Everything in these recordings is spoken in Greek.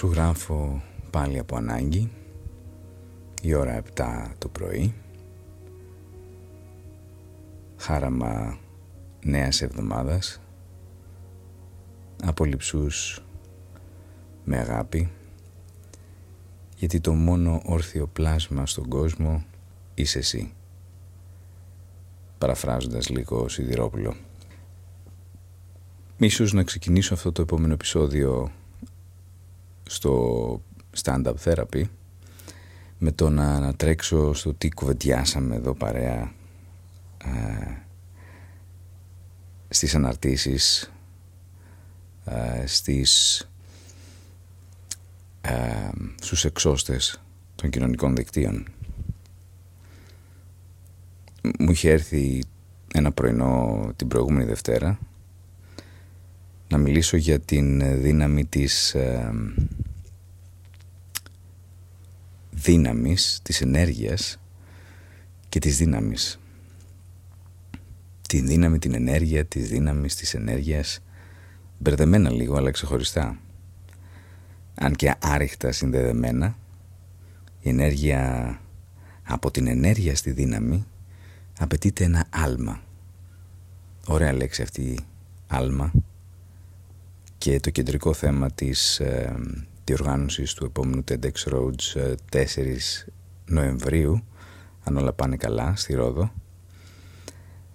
σου γράφω πάλι από ανάγκη. Η ώρα 7 το πρωί. Χάραμα νέας εβδομάδας. Απολυψούς με αγάπη. Γιατί το μόνο όρθιο πλάσμα στον κόσμο είσαι εσύ. Παραφράζοντας λίγο Σιδηρόπουλο. Ίσως να ξεκινήσω αυτό το επόμενο επεισόδιο στο stand-up therapy με το να ανατρέξω στο τι κουβεντιάσαμε εδώ παρέα ε, στις αναρτήσεις ε, στις ε, στους εξώστες των κοινωνικών δικτύων. Μου είχε έρθει ένα πρωινό την προηγούμενη Δευτέρα να μιλήσω για την δύναμη της ε, δύναμης, της ενέργειας και της δύναμης. Την δύναμη, την ενέργεια, της δύναμης, της ενέργειας μπερδεμένα λίγο αλλά ξεχωριστά. Αν και άριχτα συνδεδεμένα, η ενέργεια από την ενέργεια στη δύναμη απαιτείται ένα άλμα. Ωραία λέξη αυτή, άλμα και το κεντρικό θέμα της ε, διοργάνωσης του επόμενου TEDx Roads 4 ε, Νοεμβρίου αν όλα πάνε καλά στη Ρόδο.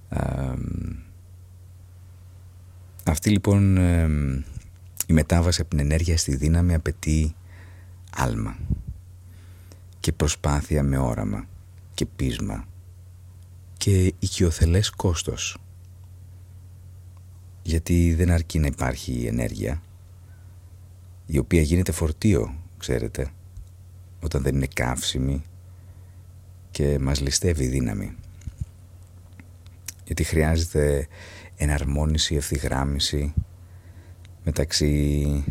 Ε, αυτή λοιπόν ε, η μετάβαση από την ενέργεια στη δύναμη απαιτεί άλμα και προσπάθεια με όραμα και πείσμα και οικειοθελές κόστος γιατί δεν αρκεί να υπάρχει ενέργεια η οποία γίνεται φορτίο, ξέρετε, όταν δεν είναι καύσιμη και μας ληστεύει η δύναμη. Γιατί χρειάζεται εναρμόνιση, ευθυγράμμιση μεταξύ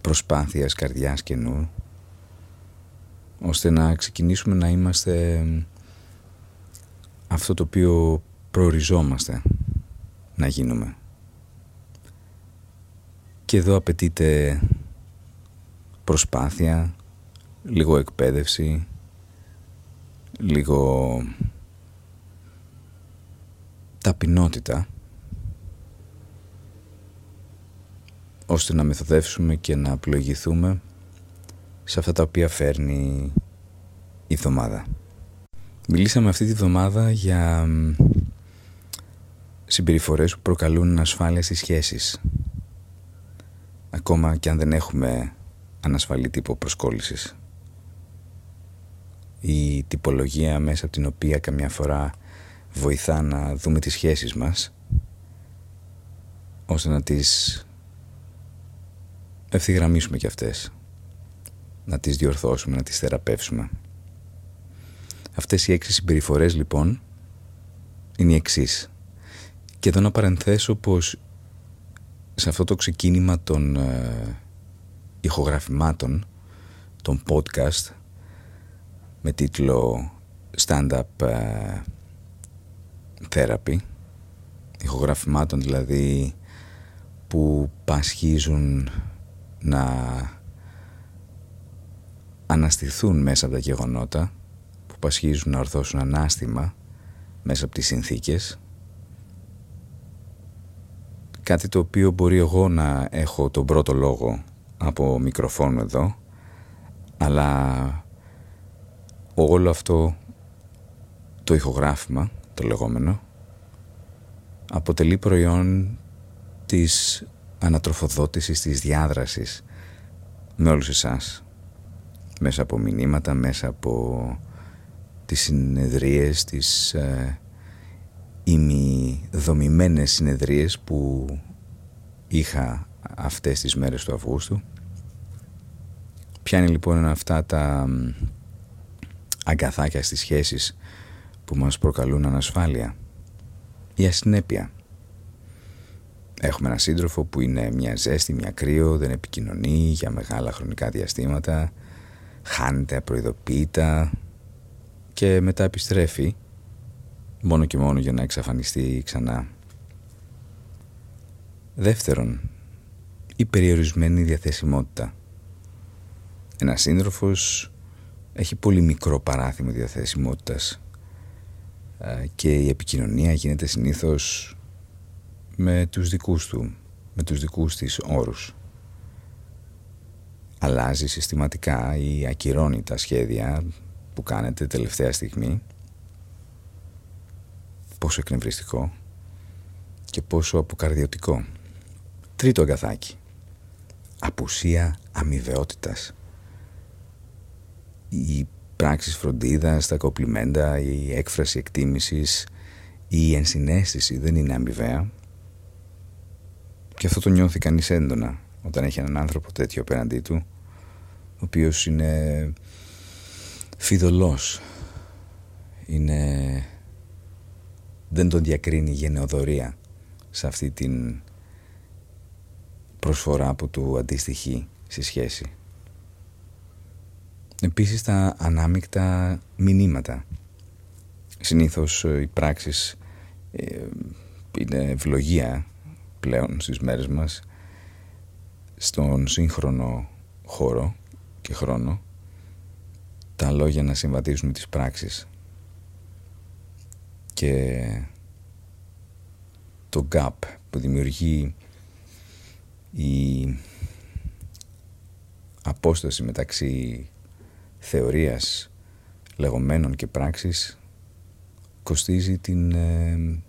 προσπάθειας, καρδιάς και νου ώστε να ξεκινήσουμε να είμαστε αυτό το οποίο προοριζόμαστε να γίνουμε. Και εδώ απαιτείται προσπάθεια, λίγο εκπαίδευση, λίγο ταπεινότητα ώστε να μεθοδεύσουμε και να πλοηγηθούμε σε αυτά τα οποία φέρνει η εβδομάδα. Μιλήσαμε αυτή τη εβδομάδα για συμπεριφορές που προκαλούν ασφάλεια στις σχέσεις. Ακόμα και αν δεν έχουμε ανασφαλή τύπο προσκόλλησης. Η τυπολογία μέσα από την οποία καμιά φορά βοηθά να δούμε τις σχέσεις μας ώστε να τις ευθυγραμμίσουμε κι αυτές να τις διορθώσουμε, να τις θεραπεύσουμε αυτές οι έξι συμπεριφορές λοιπόν είναι οι εξής και εδώ να παρενθέσω πως σε αυτό το ξεκίνημα των ε, ηχογραφημάτων των podcast με τίτλο Stand-up ε, Therapy ηχογραφημάτων δηλαδή που πασχίζουν να αναστηθούν μέσα από τα γεγονότα που πασχίζουν να ορθώσουν ανάστημα μέσα από τις συνθήκες Κάτι το οποίο μπορεί εγώ να έχω τον πρώτο λόγο από μικροφόνο εδώ αλλά όλο αυτό το ηχογράφημα, το λεγόμενο αποτελεί προϊόν της ανατροφοδότησης της διάδρασης με όλους εσάς. Μέσα από μηνύματα, μέσα από τις συνεδρίες, τις ε, ημιδομημένες συνεδρίες που είχα αυτές τις μέρες του Αυγούστου. Πιάνει λοιπόν αυτά τα αγκαθάκια στις σχέσεις που μας προκαλούν ανασφάλεια ή ασυνέπεια. Έχουμε ένα σύντροφο που είναι μια ζέστη, μια κρύο, δεν επικοινωνεί για μεγάλα χρονικά διαστήματα, χάνεται απροειδοποίητα και μετά επιστρέφει μόνο και μόνο για να εξαφανιστεί ξανά. Δεύτερον, ή περιορισμένη διαθεσιμότητα. Ένας σύντροφος έχει πολύ μικρό παράθυμο διαθεσιμότητας και η επικοινωνία γίνεται συνήθως με τους δικούς του, με τους δικούς της όρους. Αλλάζει συστηματικά ή ακυρώνει τα σχέδια που κάνετε τελευταία στιγμή. Πόσο εκνευριστικό και πόσο αποκαρδιωτικό. Τρίτο αγκαθάκι. Απουσία αμοιβαιότητας. Η πράξεις φροντίδας, τα κοπλιμέντα, η έκφραση εκτίμησης, η ενσυναίσθηση δεν είναι αμοιβαία. Και αυτό το νιώθει κανείς έντονα όταν έχει έναν άνθρωπο τέτοιο απέναντί του, ο οποίος είναι φιδωλός, είναι... δεν τον διακρίνει γενεοδορία σε αυτή την προσφορά που του αντιστοιχεί στη σχέση. Επίσης τα ανάμεικτα μηνύματα. Συνήθως ε, οι πράξεις ε, είναι ευλογία πλέον στις μέρες μας στον σύγχρονο χώρο και χρόνο τα λόγια να συμβατίζουν με τις πράξεις και το gap που δημιουργεί η απόσταση μεταξύ θεωρίας λεγόμενων και πράξης κοστίζει την ε,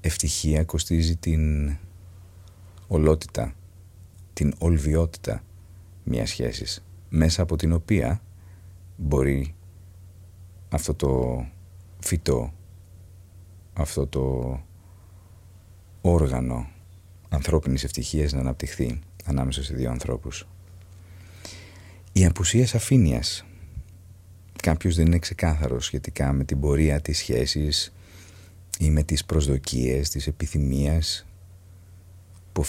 ευτυχία, κοστίζει την ολότητα, την ολβιότητα μιας σχέσης μέσα από την οποία μπορεί αυτό το φυτό, αυτό το όργανο ανθρώπινης ευτυχίας να αναπτυχθεί ανάμεσα σε δύο ανθρώπους. Η απουσία σαφήνειας. Κάποιος δεν είναι ξεκάθαρος σχετικά με την πορεία της σχέσης ή με τις προσδοκίες, της επιθυμίας που,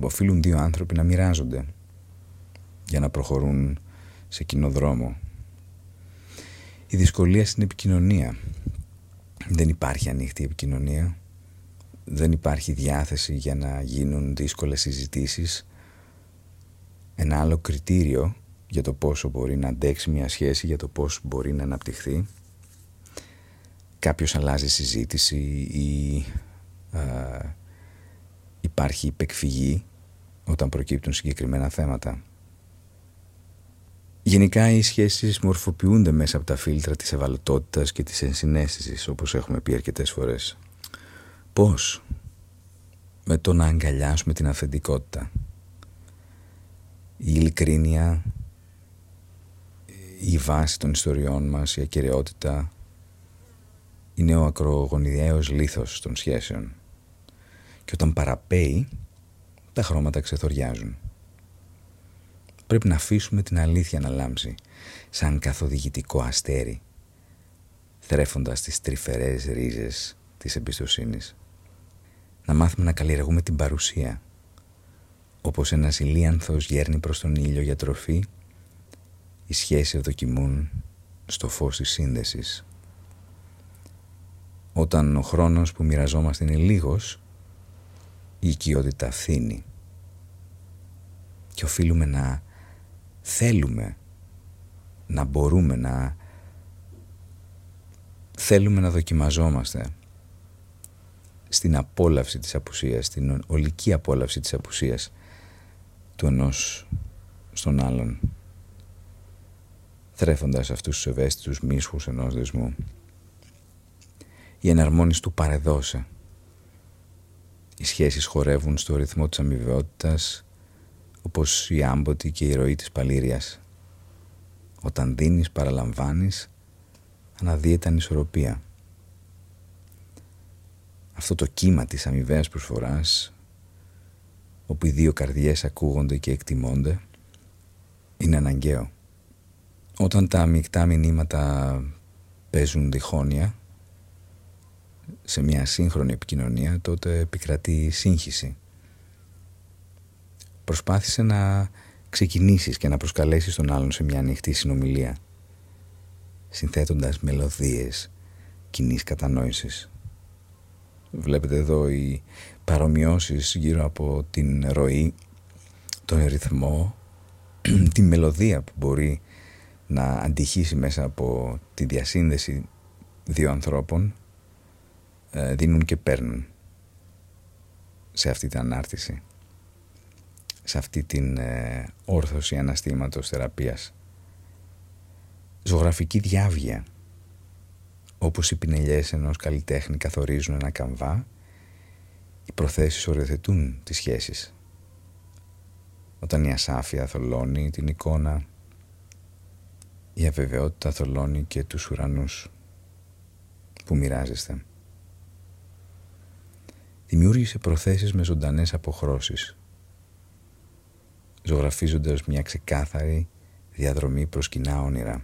οφείλουν δύο άνθρωποι να μοιράζονται για να προχωρούν σε κοινό δρόμο. Η δυσκολία στην επικοινωνία. Δεν υπάρχει ανοιχτή επικοινωνία. Δεν υπάρχει διάθεση για να γίνουν δύσκολες συζητήσεις ένα άλλο κριτήριο για το πόσο μπορεί να αντέξει μια σχέση, για το πόσο μπορεί να αναπτυχθεί. Κάποιος αλλάζει συζήτηση ή υπάρχει υπεκφυγή όταν προκύπτουν συγκεκριμένα θέματα. Γενικά οι σχέσεις μορφοποιούνται μέσα από τα φίλτρα της ευαλωτότητας και της ενσυναίσθησης όπως έχουμε πει αρκετές φορές. Πώς; Με το να αγκαλιάσουμε την αυθεντικότητα η ειλικρίνεια, η βάση των ιστοριών μας, η ακαιρεότητα είναι ο ακρογωνιαίος λίθος των σχέσεων και όταν παραπέει τα χρώματα ξεθοριάζουν. Πρέπει να αφήσουμε την αλήθεια να λάμψει σαν καθοδηγητικό αστέρι θρέφοντας τις τρυφερές ρίζες της εμπιστοσύνης. Να μάθουμε να καλλιεργούμε την παρουσία όπως ένας ηλίανθος γέρνει προς τον ήλιο για τροφή, οι σχέσεις ευδοκιμούν στο φως της σύνδεσης. Όταν ο χρόνος που μοιραζόμαστε είναι λίγος, η οικειότητα φθήνει. Και οφείλουμε να θέλουμε, να μπορούμε να θέλουμε να δοκιμαζόμαστε στην απόλαυση της απουσίας, στην ολική απόλαυση της απουσίας του ενός στον άλλον θρέφοντας αυτούς τους ευαίσθητους μίσχους ενός δεσμού. Η εναρμόνιση του παρεδώσε. Οι σχέσεις χορεύουν στο ρυθμό της αμοιβαιότητας όπως η άμποτη και η ροή της παλήριας. Όταν δίνεις παραλαμβάνεις αναδύεται ανισορροπία. Αυτό το κύμα της αμοιβαίας προσφοράς όπου οι δύο καρδιές ακούγονται και εκτιμώνται, είναι αναγκαίο. Όταν τα αμυκτά μηνύματα παίζουν διχόνοια σε μια σύγχρονη επικοινωνία, τότε επικρατεί σύγχυση. Προσπάθησε να ξεκινήσεις και να προσκαλέσεις τον άλλον σε μια ανοιχτή συνομιλία, συνθέτοντας μελωδίες κοινής κατανόησης. Βλέπετε εδώ οι παρομοιώσεις γύρω από την ροή, τον ρυθμό, τη μελωδία που μπορεί να αντιχύσει μέσα από τη διασύνδεση δύο ανθρώπων ε, δίνουν και παίρνουν σε αυτή την ανάρτηση σε αυτή την ε, όρθωση αναστήματος θεραπείας. Ζωγραφική διάβγεια όπως οι πινελιές ενός καλλιτέχνη καθορίζουν ένα καμβά οι προθέσεις οριοθετούν τις σχέσεις. Όταν η ασάφεια θολώνει την εικόνα η αβεβαιότητα θολώνει και τους ουρανούς που μοιράζεστε. Δημιούργησε προθέσεις με ζωντανές αποχρώσεις, ζωγραφίζοντας μια ξεκάθαρη διαδρομή προς κοινά όνειρα.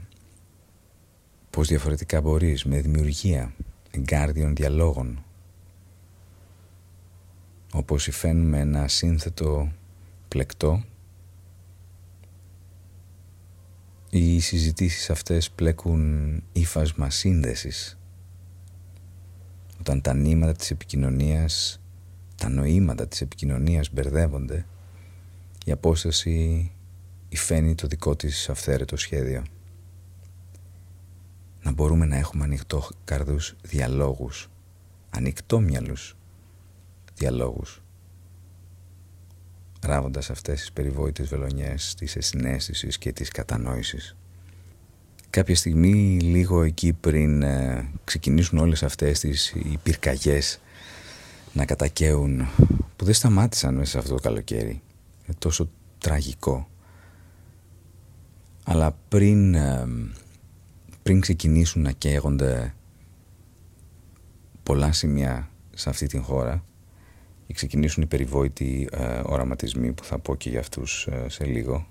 Πώς διαφορετικά μπορείς με δημιουργία εγκάρδιων διαλόγων, όπως υφαίνουμε ένα σύνθετο πλεκτό Οι συζητήσεις αυτές πλέκουν ύφασμα σύνδεσης. Όταν τα νήματα της επικοινωνίας, τα νοήματα της επικοινωνίας μπερδεύονται, η απόσταση υφαίνει το δικό της αυθαίρετο σχέδιο. Να μπορούμε να έχουμε ανοιχτό καρδούς διαλόγους, ανοιχτόμυαλους διαλόγους, ράβοντας αυτές τις περιβόητες βελονιές της εσυναίσθησης και της κατανόησης. Κάποια στιγμή, λίγο εκεί πριν ε, ξεκινήσουν όλες αυτές τις οι πυρκαγιές να κατακαίουν, που δεν σταμάτησαν μέσα σε αυτό το καλοκαίρι, είναι τόσο τραγικό. Αλλά πριν, ε, πριν ξεκινήσουν να καίγονται πολλά σημεία σε αυτή την χώρα, και ξεκινήσουν οι περιβόητοι ε, οραματισμοί που θα πω και για αυτούς ε, σε λίγο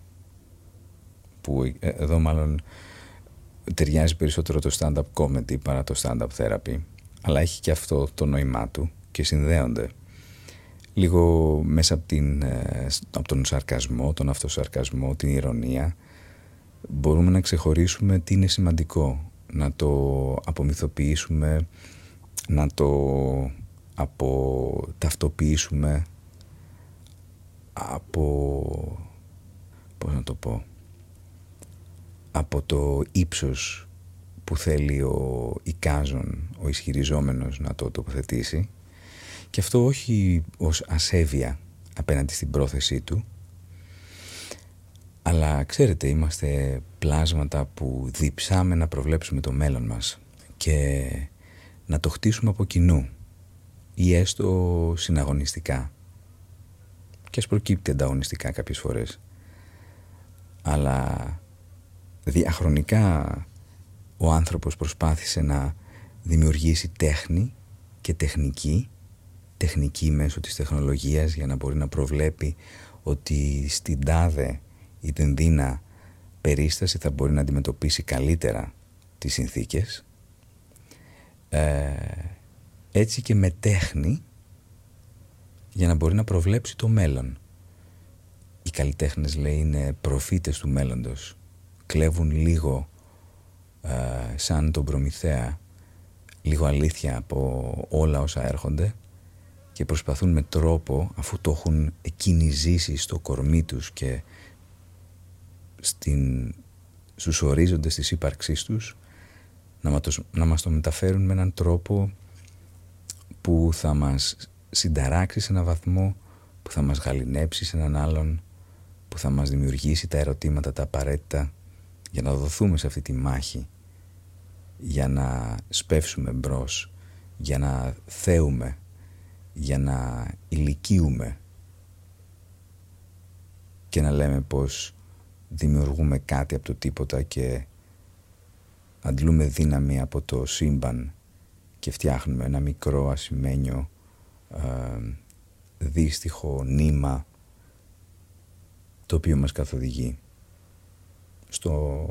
που ε, εδώ μάλλον ταιριάζει περισσότερο το stand-up comedy παρά το stand-up therapy αλλά έχει και αυτό το νόημά του και συνδέονται λίγο μέσα από, την, ε, από τον σαρκασμό, τον αυτοσαρκασμό, την ηρωνία μπορούμε να ξεχωρίσουμε τι είναι σημαντικό. Να το απομυθοποιήσουμε να το από ταυτοποιήσουμε από πώς να το πω από το ύψος που θέλει ο εικάζων, ο ισχυριζόμενος να το τοποθετήσει και αυτό όχι ως ασέβεια απέναντι στην πρόθεσή του αλλά ξέρετε είμαστε πλάσματα που διψάμε να προβλέψουμε το μέλλον μας και να το χτίσουμε από κοινού ή έστω συναγωνιστικά. Και ας προκύπτει ανταγωνιστικά κάποιες φορές. Αλλά διαχρονικά ο άνθρωπος προσπάθησε να δημιουργήσει τέχνη και τεχνική τεχνική μέσω της τεχνολογίας για να μπορεί να προβλέπει ότι στην τάδε ή την δίνα περίσταση θα μπορεί να αντιμετωπίσει καλύτερα τις συνθήκες ε, έτσι και με τέχνη για να μπορεί να προβλέψει το μέλλον. Οι καλλιτέχνες λέει είναι προφήτες του μέλλοντος. Κλέβουν λίγο σαν τον Προμηθέα λίγο αλήθεια από όλα όσα έρχονται και προσπαθούν με τρόπο αφού το έχουν εκείνοι ζήσει στο κορμί τους και στην, στους ορίζοντες της ύπαρξής τους να, να μας το μεταφέρουν με έναν τρόπο που θα μας συνταράξει σε έναν βαθμό, που θα μας γαλινέψει σε έναν άλλον, που θα μας δημιουργήσει τα ερωτήματα τα απαραίτητα για να δοθούμε σε αυτή τη μάχη, για να σπεύσουμε μπρος, για να θέουμε, για να ηλικίουμε και να λέμε πως δημιουργούμε κάτι από το τίποτα και αντλούμε δύναμη από το σύμπαν και φτιάχνουμε ένα μικρό ασημένιο ε, δύστιχο νήμα το οποίο μας καθοδηγεί στο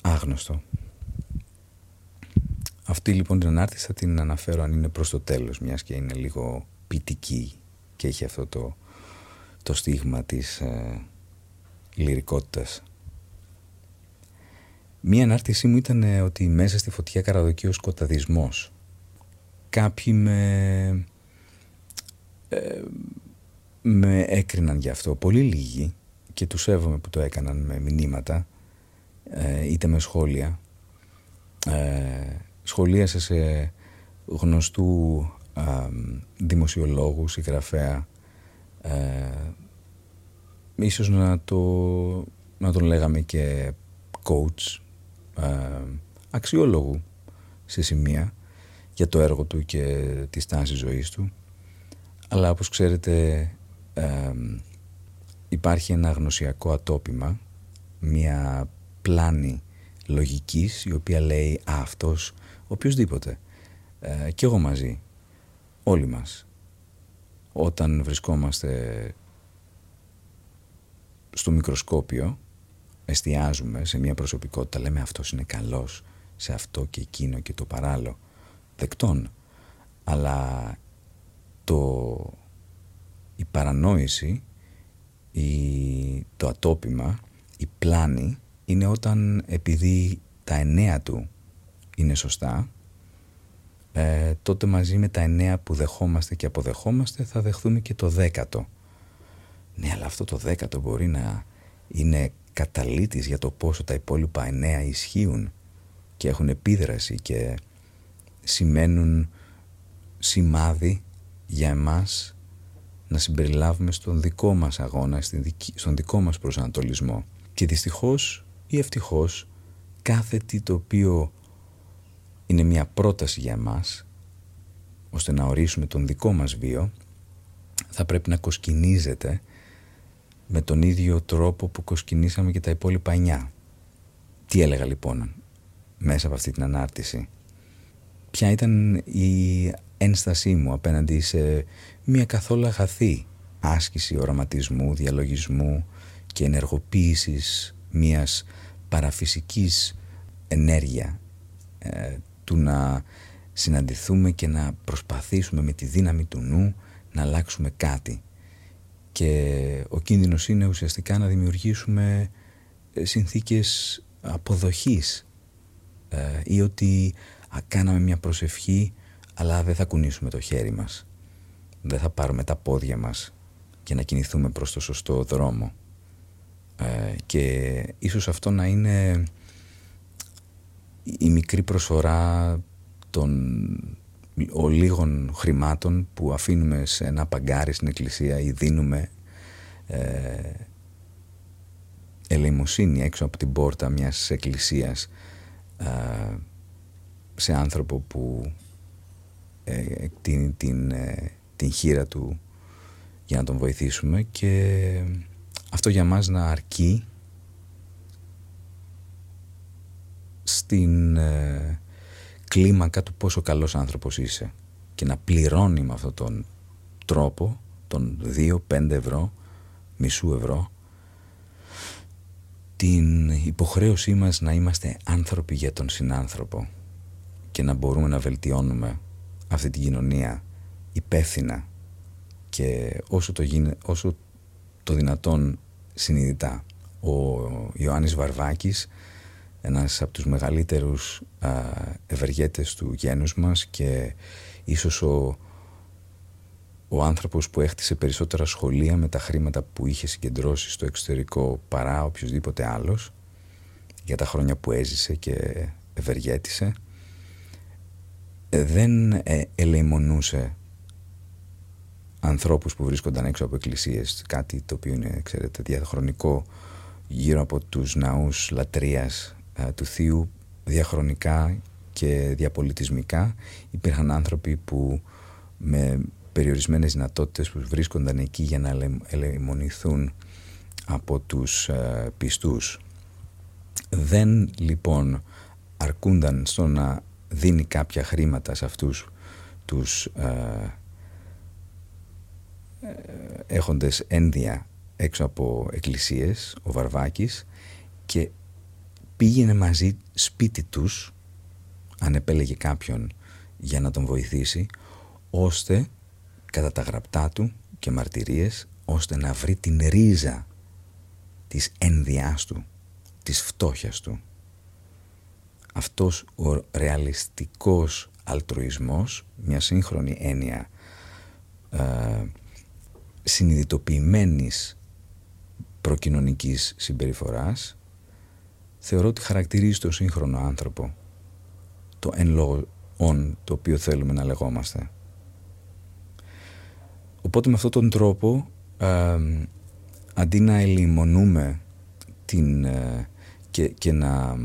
άγνωστο. Αυτή λοιπόν την ανάρτηση θα την αναφέρω αν είναι προς το τέλος μιας και είναι λίγο ποιητική και έχει αυτό το, το στίγμα της ε, λυρικότητας Μία ανάρτησή μου ήταν ε, ότι μέσα στη φωτιά καραδοκεί ο σκοταδισμός. κάποιοι με, ε, με έκριναν γι' αυτό. Πολύ λίγοι και τους σέβομαι που το έκαναν με μηνύματα ε, είτε με σχόλια. Ε, σχολίασε σε γνωστού ε, δημοσιολόγους, συγγραφέα ε, ίσως να, το, να τον λέγαμε και coach ε, αξιόλογου σε σημεία για το έργο του και τη στάση ζωής του. Αλλά όπως ξέρετε υπάρχει ένα γνωσιακό ατόπιμα μια πλάνη λογικής η οποία λέει «Α, αυτός, οποιοδήποτε, ε, και εγώ μαζί, όλοι μας, όταν βρισκόμαστε στο μικροσκόπιο, εστιάζουμε σε μια προσωπικότητα, λέμε αυτός είναι καλός σε αυτό και εκείνο και το παράλληλο, δεκτών, αλλά το, η παρανόηση, η, το ατόπιμα, η πλάνη είναι όταν επειδή τα εννέα του είναι σωστά, ε, τότε μαζί με τα εννέα που δεχόμαστε και αποδεχόμαστε θα δεχθούμε και το δέκατο. Ναι, αλλά αυτό το δέκατο μπορεί να είναι καταλήτης για το πόσο τα υπόλοιπα εννέα ισχύουν και έχουν επίδραση και σημαίνουν σημάδι για εμάς να συμπεριλάβουμε στον δικό μας αγώνα, στον δικό μας προσανατολισμό. Και δυστυχώς ή ευτυχώς κάθε τι το οποίο είναι μια πρόταση για εμάς ώστε να ορίσουμε τον δικό μας βίο θα πρέπει να κοσκινίζεται με τον ίδιο τρόπο που κοσκινήσαμε και τα υπόλοιπα εννιά. Τι έλεγα λοιπόν μέσα από αυτή την ανάρτηση; Ποια ήταν η ένστασή μου απέναντι σε μια καθόλου αγαθή άσκηση οραματισμού, διαλογισμού και ενεργοποίησης μιας παραφυσικής ενέργεια ε, του να συναντηθούμε και να προσπαθήσουμε με τη δύναμη του νου να αλλάξουμε κάτι. Και ο κίνδυνος είναι ουσιαστικά να δημιουργήσουμε ε, συνθήκες αποδοχής ε, ή ότι α, κάναμε μια προσευχή αλλά δεν θα κουνήσουμε το χέρι μας. Δεν θα πάρουμε τα πόδια μας και να κινηθούμε προς το σωστό δρόμο. Ε, και ίσως αυτό να είναι η μικρή προσφορά των ολίγων χρημάτων που αφήνουμε σε ένα παγκάρι στην εκκλησία ή δίνουμε ε, ελεημοσύνη έξω από την πόρτα μιας εκκλησίας ε, σε άνθρωπο που ε, εκτείνει την, ε, την χείρα του για να τον βοηθήσουμε και αυτό για μας να αρκεί στην ε, κλίμακα του πόσο καλός άνθρωπος είσαι και να πληρώνει με αυτόν τον τρόπο των 2-5 ευρώ, μισού ευρώ την υποχρέωσή μας να είμαστε άνθρωποι για τον συνάνθρωπο και να μπορούμε να βελτιώνουμε αυτή την κοινωνία υπεύθυνα και όσο το, όσο το δυνατόν συνειδητά. Ο Ιωάννης Βαρβάκης, ένας από τους μεγαλύτερους α, ευεργέτες του γένους μας και ίσως ο, ο άνθρωπος που έχτισε περισσότερα σχολεία με τα χρήματα που είχε συγκεντρώσει στο εξωτερικό παρά οποιοδήποτε άλλος για τα χρόνια που έζησε και ευεργέτησε δεν ε, ελεημονούσε ανθρώπους που βρίσκονταν έξω από εκκλησίες. Κάτι το οποίο είναι ξέρετε διαχρονικό γύρω από τους ναούς λατρείας του Θείου διαχρονικά και διαπολιτισμικά. Υπήρχαν άνθρωποι που με περιορισμένες δυνατότητες που βρίσκονταν εκεί για να ελεημονηθούν από τους α, πιστούς. Δεν λοιπόν αρκούνταν στο να δίνει κάποια χρήματα σε αυτούς τους έχοντες ένδια έξω από εκκλησίες, ο Βαρβάκης και πήγαινε μαζί σπίτι τους αν επέλεγε κάποιον για να τον βοηθήσει ώστε κατά τα γραπτά του και μαρτυρίες ώστε να βρει την ρίζα της ένδυάς του, της φτώχειας του. Αυτός ο ρεαλιστικός αλτρουισμός, μια σύγχρονη έννοια ε, συνειδητοποιημένης προκοινωνικής συμπεριφοράς θεωρώ ότι χαρακτηρίζει το σύγχρονο άνθρωπο το εν λόγω το οποίο θέλουμε να λεγόμαστε. Οπότε με αυτόν τον τρόπο ε, αντί να ελιμονούμε την, ε, και, και να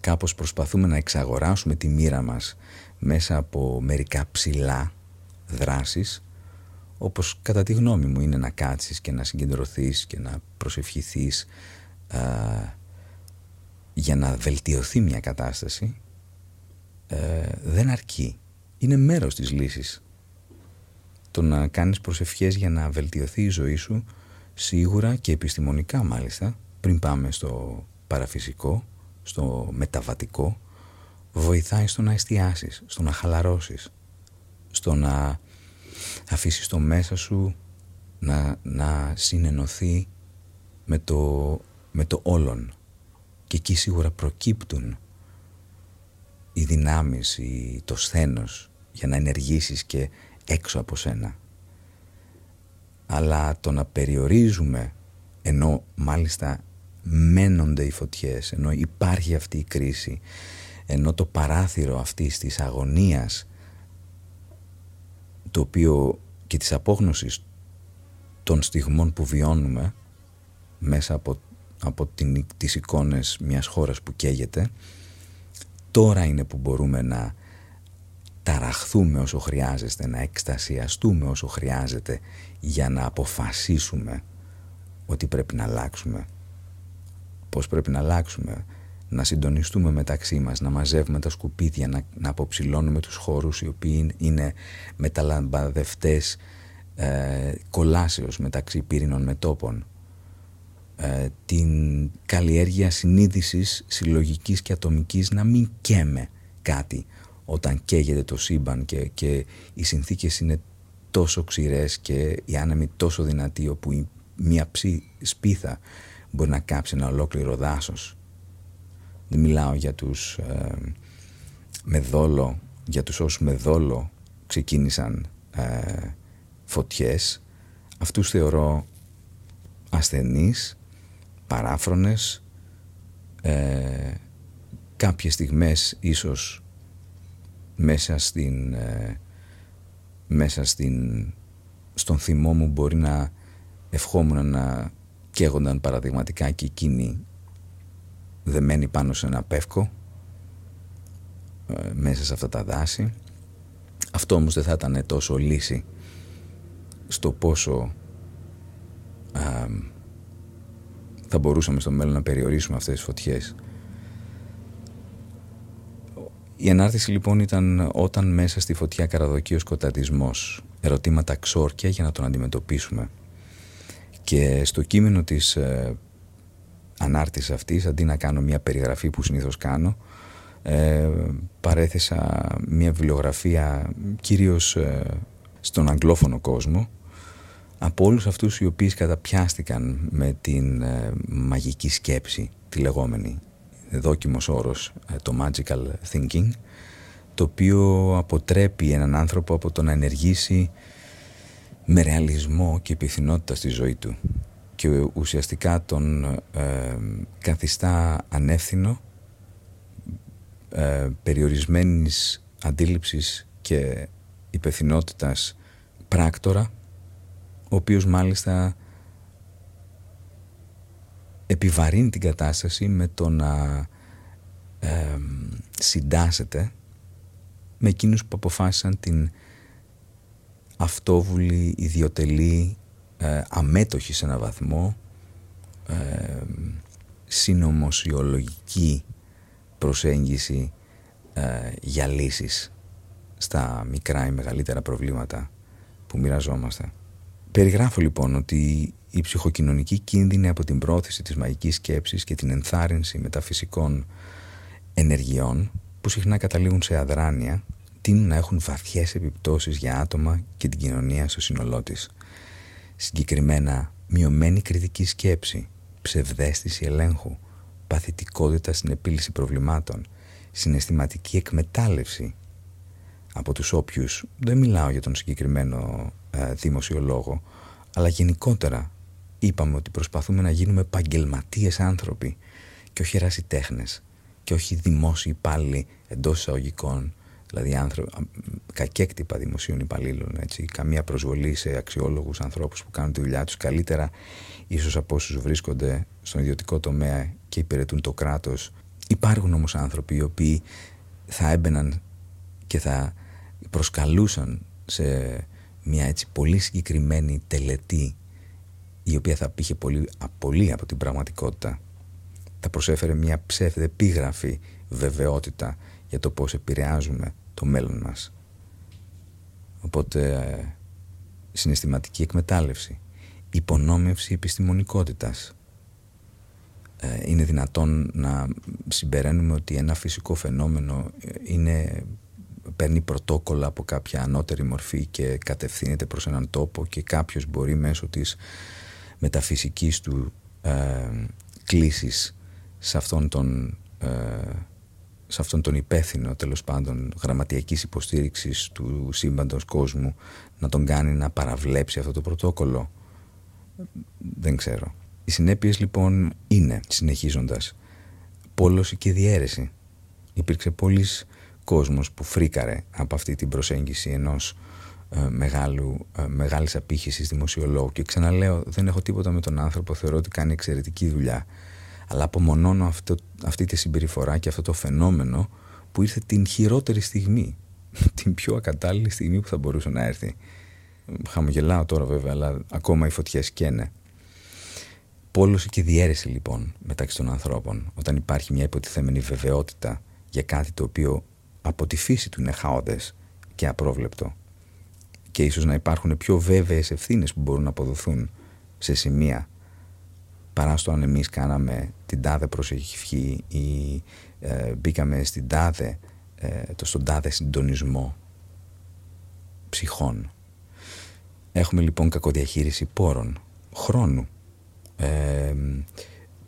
κάπως προσπαθούμε να εξαγοράσουμε τη μοίρα μας μέσα από μερικά ψηλά δράσεις όπως κατά τη γνώμη μου είναι να κάτσεις και να συγκεντρωθείς και να προσευχηθείς α, για να βελτιωθεί μια κατάσταση ε, δεν αρκεί. Είναι μέρος της λύσης. Το να κάνεις προσευχές για να βελτιωθεί η ζωή σου σίγουρα και επιστημονικά μάλιστα πριν πάμε στο παραφυσικό, στο μεταβατικό βοηθάει στο να εστιάσεις, στο να χαλαρώσεις στο να αφήσεις το μέσα σου να, να συνενωθεί με το, με το όλον και εκεί σίγουρα προκύπτουν οι δυνάμεις, η, το σθένος για να ενεργήσεις και έξω από σένα. Αλλά το να περιορίζουμε ενώ μάλιστα μένονται οι φωτιές, ενώ υπάρχει αυτή η κρίση, ενώ το παράθυρο αυτής της αγωνίας το οποίο και της απόγνωσης των στιγμών που βιώνουμε μέσα από, από την, τις εικόνες μιας χώρας που καίγεται τώρα είναι που μπορούμε να ταραχθούμε όσο χρειάζεται, να εκστασιαστούμε όσο χρειάζεται για να αποφασίσουμε ότι πρέπει να αλλάξουμε. Πώς πρέπει να αλλάξουμε, να συντονιστούμε μεταξύ μας, να μαζεύουμε τα σκουπίδια, να, να αποψηλώνουμε τους χώρους οι οποίοι είναι μεταλαμπαδευτές ε, κολάσεως μεταξύ πύρινων μετόπων. Ε, την καλλιέργεια συνείδησης συλλογικής και ατομικής να μην καίμε κάτι όταν καίγεται το σύμπαν και, και οι συνθήκες είναι τόσο ξηρές και οι άνεμοι τόσο δυνατοί όπου μια ψή σπίθα μπορεί να κάψει ένα ολόκληρο δάσος. Δεν μιλάω για τους ε, με δόλο, για τους όσους με δόλο ξεκίνησαν ε, φωτιές. Αυτούς θεωρώ ασθενείς, παράφρονες, ε, κάποιες στιγμές ίσως μέσα στην ε, μέσα στην, στον θυμό μου μπορεί να ευχόμουν να καίγονταν παραδειγματικά και εκείνοι δεμένοι πάνω σε ένα πεύκο ε, μέσα σε αυτά τα δάση. Αυτό όμως δεν θα ήταν τόσο λύση στο πόσο θα μπορούσαμε στο μέλλον να περιορίσουμε αυτές τις φωτιές. Η ανάρτηση λοιπόν ήταν όταν μέσα στη φωτιά καραδοκεί ο σκοταδισμός. Ερωτήματα ξόρκια για να τον αντιμετωπίσουμε. Και στο κείμενο της ε, ανάρτησης αυτής αντί να κάνω μια περιγραφή που συνήθως κάνω ε, παρέθεσα μια βιβλιογραφία κυρίως ε, στον αγγλόφωνο κόσμο από όλους αυτούς οι οποίοι καταπιάστηκαν με την ε, μαγική σκέψη τη λεγόμενη δόκιμος όρος ε, το magical thinking το οποίο αποτρέπει έναν άνθρωπο από το να ενεργήσει με ρεαλισμό και υπευθυνότητα στη ζωή του. Και ουσιαστικά τον ε, καθιστά ανεύθυνο ε, περιορισμένης αντίληψης και υπευθυνότητας πράκτορα ο οποίος μάλιστα επιβαρύνει την κατάσταση με το να ε, συντάσσεται με εκείνους που αποφάσισαν την αυτόβουλη, ιδιωτελή, ε, αμέτωχη σε ένα βαθμό ε, συνωμοσιολογική προσέγγιση ε, για λύσεις στα μικρά ή μεγαλύτερα προβλήματα που μοιραζόμαστε. Περιγράφω λοιπόν ότι η ψυχοκοινωνική κίνδυνη από την πρόθεση της μαγικής σκέψης και την ενθάρρυνση μεταφυσικών ενεργειών που συχνά καταλήγουν σε αδράνεια τείνουν να έχουν βαθιές επιπτώσεις για άτομα και την κοινωνία στο σύνολό της. Συγκεκριμένα, μειωμένη κριτική σκέψη, ψευδέστηση ελέγχου, παθητικότητα στην επίλυση προβλημάτων, συναισθηματική εκμετάλλευση από τους όποιους, δεν μιλάω για τον συγκεκριμένο ε, δημοσιολόγο, αλλά γενικότερα είπαμε ότι προσπαθούμε να γίνουμε επαγγελματίες άνθρωποι και όχι ερασιτέχνες και όχι δημόσιοι υπάλληλοι εντός εισαγωγικών δηλαδή άνθρωποι, κακέκτυπα δημοσίων υπαλλήλων έτσι, καμία προσβολή σε αξιόλογους ανθρώπους που κάνουν τη δουλειά τους καλύτερα ίσως από όσους βρίσκονται στον ιδιωτικό τομέα και υπηρετούν το κράτος. Υπάρχουν όμως άνθρωποι οι οποίοι θα έμπαιναν και θα προσκαλούσαν σε μια έτσι πολύ συγκεκριμένη τελετή η οποία θα πήγε πολύ, πολύ από την πραγματικότητα θα προσέφερε μια επίγραφη βεβαιότητα για το πώς επηρεάζουμε το μέλλον μας. Οπότε ε, συναισθηματική εκμετάλλευση, υπονόμευση επιστημονικότητας. Ε, είναι δυνατόν να συμπεραίνουμε ότι ένα φυσικό φαινόμενο ε, είναι, παίρνει πρωτόκολλα από κάποια ανώτερη μορφή και κατευθύνεται προς έναν τόπο και κάποιος μπορεί μέσω της μεταφυσικής του ε, κλίσης σε αυτόν τον σε αυτόν τον υπεύθυνο τέλος πάντων γραμματιακής υποστήριξης του σύμπαντος κόσμου να τον κάνει να παραβλέψει αυτό το πρωτόκολλο. Δεν ξέρω. Οι συνέπειες λοιπόν είναι, συνεχίζοντας, πόλωση και διαίρεση. Υπήρξε πολλοί κόσμος που φρίκαρε από αυτή την προσέγγιση ενός ε, μεγάλου, ε, μεγάλης απήχησης δημοσιολόγου και ξαναλέω δεν έχω τίποτα με τον άνθρωπο, θεωρώ ότι κάνει εξαιρετική δουλειά αλλά απομονώνω αυτό, αυτή τη συμπεριφορά και αυτό το φαινόμενο που ήρθε την χειρότερη στιγμή, την πιο ακατάλληλη στιγμή που θα μπορούσε να έρθει. Χαμογελάω τώρα βέβαια, αλλά ακόμα οι φωτιές καίνε. Πόλωση και διαίρεση λοιπόν μεταξύ των ανθρώπων, όταν υπάρχει μια υποτιθέμενη βεβαιότητα για κάτι το οποίο από τη φύση του είναι χαόδες και απρόβλεπτο και ίσως να υπάρχουν πιο βέβαιες ευθύνες που μπορούν να αποδοθούν σε σημεία παρά στο αν εμείς κάναμε την τάδε προσευχή ή ε, μπήκαμε στην τάδε, ε, το στον τάδε συντονισμό ψυχών. Έχουμε λοιπόν κακοδιαχείριση πόρων, χρόνου, ε,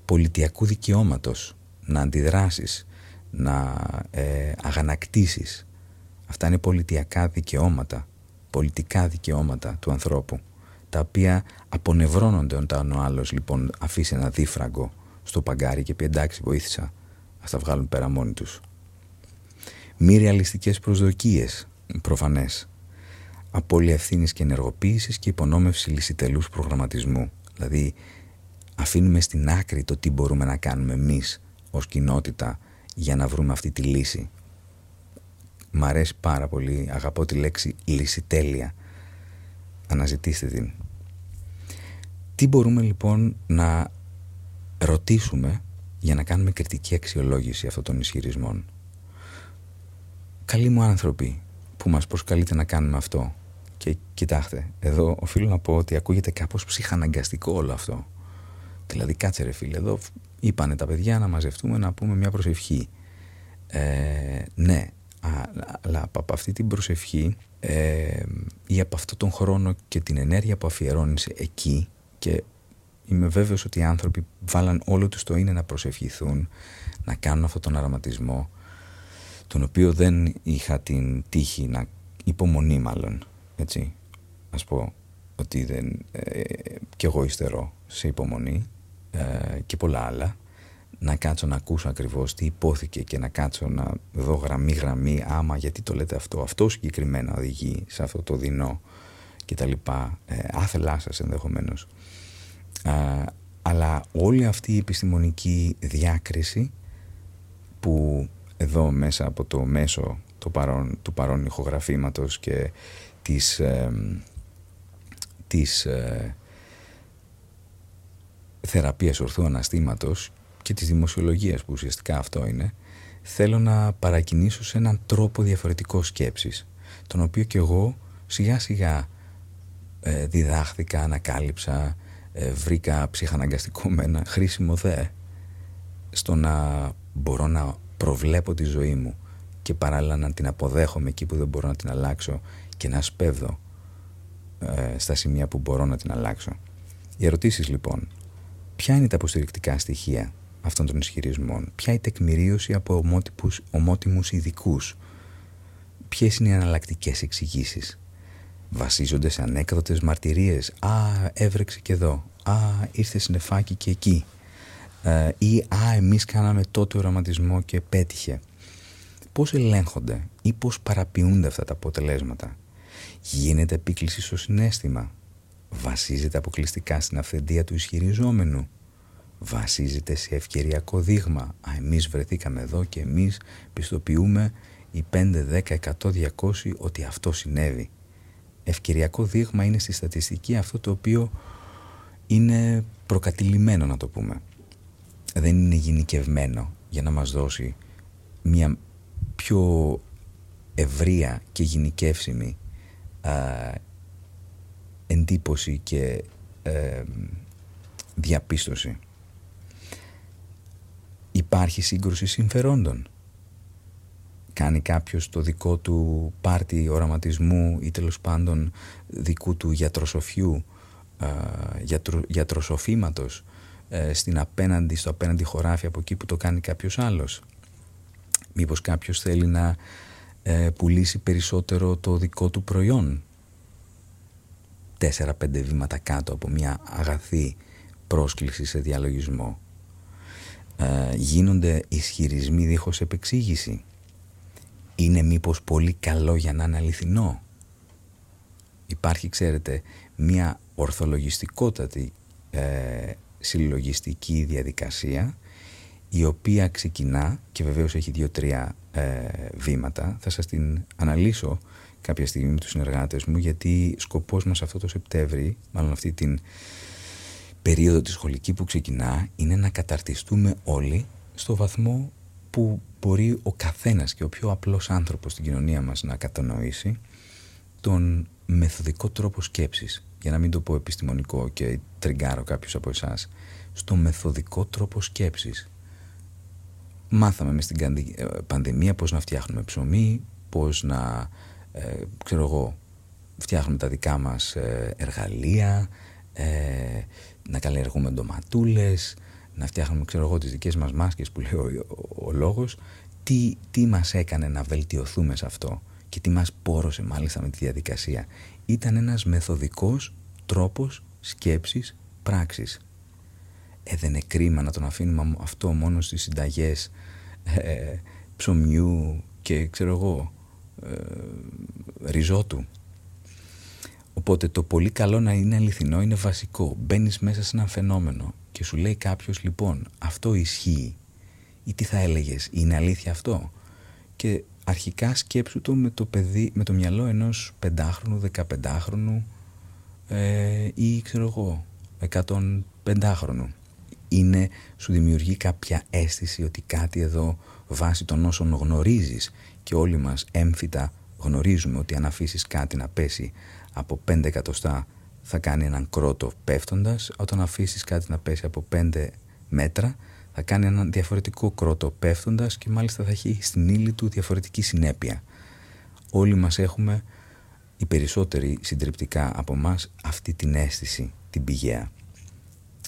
πολιτιακού δικαιώματος, να αντιδράσεις, να ε, αγανακτήσεις. Αυτά είναι πολιτιακά δικαιώματα, πολιτικά δικαιώματα του ανθρώπου τα οποία απονευρώνονται όταν ο άλλος λοιπόν αφήσει ένα δίφραγκο στο παγκάρι και πει εντάξει βοήθησα, ας τα βγάλουν πέρα μόνοι τους. Μη ρεαλιστικές προσδοκίες, προφανές. Απόλυα ευθύνης και ενεργοποίησης και υπονόμευση λυσιτελούς προγραμματισμού. Δηλαδή αφήνουμε στην άκρη το τι μπορούμε να κάνουμε εμείς ως κοινότητα για να βρούμε αυτή τη λύση. Μ' αρέσει πάρα πολύ, αγαπώ τη λέξη λυσιτέλεια. Αναζητήστε την. Τι μπορούμε λοιπόν να ρωτήσουμε για να κάνουμε κριτική αξιολόγηση αυτών των ισχυρισμών; Καλοί μου άνθρωποι που μας προσκαλείτε να κάνουμε αυτό και κοιτάξτε, εδώ οφείλω να πω ότι ακούγεται κάπως ψυχαναγκαστικό όλο αυτό. Δηλαδή κάτσε ρε φίλε, εδώ είπανε τα παιδιά να μαζευτούμε να πούμε μια προσευχή. Ε, ναι, αλλά από αυτή την προσευχή ε, ή από αυτόν τον χρόνο και την ενέργεια που αφιερώνεις εκεί και είμαι βέβαιος ότι οι άνθρωποι βάλαν όλο τους το είναι να προσευχηθούν, να κάνουν αυτόν τον αραματισμό, τον οποίο δεν είχα την τύχη να υπομονή μάλλον, έτσι, ας πω ότι δεν, ε, και εγώ υστερώ σε υπομονή ε, και πολλά άλλα, να κάτσω να ακούσω ακριβώς τι υπόθηκε και να κάτσω να δω γραμμή γραμμή άμα γιατί το λέτε αυτό, αυτό συγκεκριμένα οδηγεί σε αυτό το δεινό και τα λοιπά, ε, άθελά σας ενδεχομένως. Αλλά όλη αυτή η επιστημονική διάκριση που εδώ μέσα από το μέσο το παρόν, του παρόν ηχογραφήματος και της, ε, της ε, θεραπείας ορθού αναστήματος και της δημοσιολογίας που ουσιαστικά αυτό είναι θέλω να παρακινήσω σε έναν τρόπο διαφορετικό σκέψης τον οποίο και εγώ σιγά σιγά ε, διδάχθηκα, ανακάλυψα ε, βρήκα ψυχαναγκαστικό με ένα χρήσιμο δε στο να μπορώ να προβλέπω τη ζωή μου και παράλληλα να την αποδέχομαι εκεί που δεν μπορώ να την αλλάξω και να σπέβδω ε, στα σημεία που μπορώ να την αλλάξω. Οι ερωτήσεις λοιπόν, ποια είναι τα αποστηρικτικά στοιχεία αυτών των ισχυρισμών; Ποια η τεκμηρίωση από ομότιμους, ομότιμους ειδικούς; Ποιες είναι οι αναλλακτικές εξηγήσεις; Βασίζονται σε ανέκδοτες μαρτυρίες. Α, έβρεξε και εδώ. Α, ήρθε συνεφάκι και εκεί. Ε, ή α, εμείς κάναμε τότε οραματισμό και πέτυχε. Πώς ελέγχονται ή πώς παραποιούνται αυτά τα αποτελέσματα; Γίνεται επίκληση στο συνέστημα; Βασίζεται αποκλειστικά στην αυθεντία του ισχυριζόμενου. Βασίζεται σε ευκαιριακό δείγμα. Α, εμείς βρεθήκαμε εδώ και εμείς πιστοποιούμε οι 5, 10, 100, 200 ότι αυτό συνέβη. Ευκαιριακό δείγμα είναι στη στατιστική αυτό το οποίο είναι προκατηλημένο να το πούμε. Δεν είναι γενικευμένο για να μας δώσει μια πιο ευρεία και γενικεύσιμη εντύπωση και διαπίστωση. Υπάρχει σύγκρουση συμφερόντων. Κάνει κάποιος το δικό του πάρτι οραματισμού ή τέλος πάντων δικού του γιατροσοφιού, γιατρο, γιατροσοφήματος ε, στην απέναντι, στο απέναντι χωράφι από εκεί που το κάνει κάποιος άλλος. Μήπως κάποιος θέλει να ε, πουλήσει περισσότερο το δικό του προϊόν. Τέσσερα-πέντε βήματα κάτω από μια αγαθή πρόσκληση σε διαλογισμό. Ε, γίνονται ισχυρισμοί δίχως επεξήγηση. Είναι μήπως πολύ καλό για να είναι αληθινό; Υπάρχει, ξέρετε, μια ορθολογιστικότατη ε, συλλογιστική διαδικασία η οποία ξεκινά και βεβαίως έχει δύο-τρία ε, βήματα. Θα σας την αναλύσω κάποια στιγμή με τους συνεργάτες μου γιατί σκοπός μας αυτό το Σεπτέμβρη, μάλλον αυτή την περίοδο τη σχολική που ξεκινά είναι να καταρτιστούμε όλοι στο βαθμό που μπορεί ο καθένας και ο πιο απλός άνθρωπος στην κοινωνία μας να κατανοήσει τον μεθοδικό τρόπο σκέψης. Για να μην το πω επιστημονικό και τριγκάρω κάποιος από εσάς. Στο μεθοδικό τρόπο σκέψης. Μάθαμε μες στην ε, πανδημία πώς να φτιάχνουμε ψωμί πώς να ε, ξέρω εγώ φτιάχνουμε τα δικά μας ε, εργαλεία ε, να καλλιεργούμε ντοματούλες, να φτιάχνουμε ξέρω εγώ τις δικές μας μάσκες που λέει ο, ο, λόγος. Τι, τι μας έκανε να βελτιωθούμε σε αυτό και τι μας πόρωσε μάλιστα με τη διαδικασία. Ήταν ένας μεθοδικός τρόπος σκέψης πράξης. Ε, δεν είναι κρίμα να τον αφήνουμε αυτό μόνο στις συνταγές ε, ψωμιού και ξέρω εγώ ε, ριζότου Οπότε το πολύ καλό να είναι αληθινό είναι βασικό. Μπαίνεις μέσα σε ένα φαινόμενο και σου λέει κάποιος λοιπόν αυτό ισχύει ή τι θα έλεγες, είναι αλήθεια αυτό; Και αρχικά σκέψου το με το, παιδί, με το μυαλό ενός πεντάχρονου, δεκαπεντάχρονου ε, ή ξέρω εγώ, εκατόν πεντάχρονου. Είναι, σου δημιουργεί κάποια αίσθηση ότι κάτι εδώ βάσει των όσων γνωρίζεις και όλοι μας έμφυτα γνωρίζουμε ότι αν αφήσεις κάτι να πέσει από 5 εκατοστά θα κάνει έναν κρότο πέφτοντας. Όταν αφήσεις κάτι να πέσει από 5 μέτρα θα κάνει έναν διαφορετικό κρότο πέφτοντας και μάλιστα θα έχει στην ύλη του διαφορετική συνέπεια. Όλοι μας έχουμε οι περισσότεροι συντριπτικά από μας αυτή την αίσθηση την πηγαία.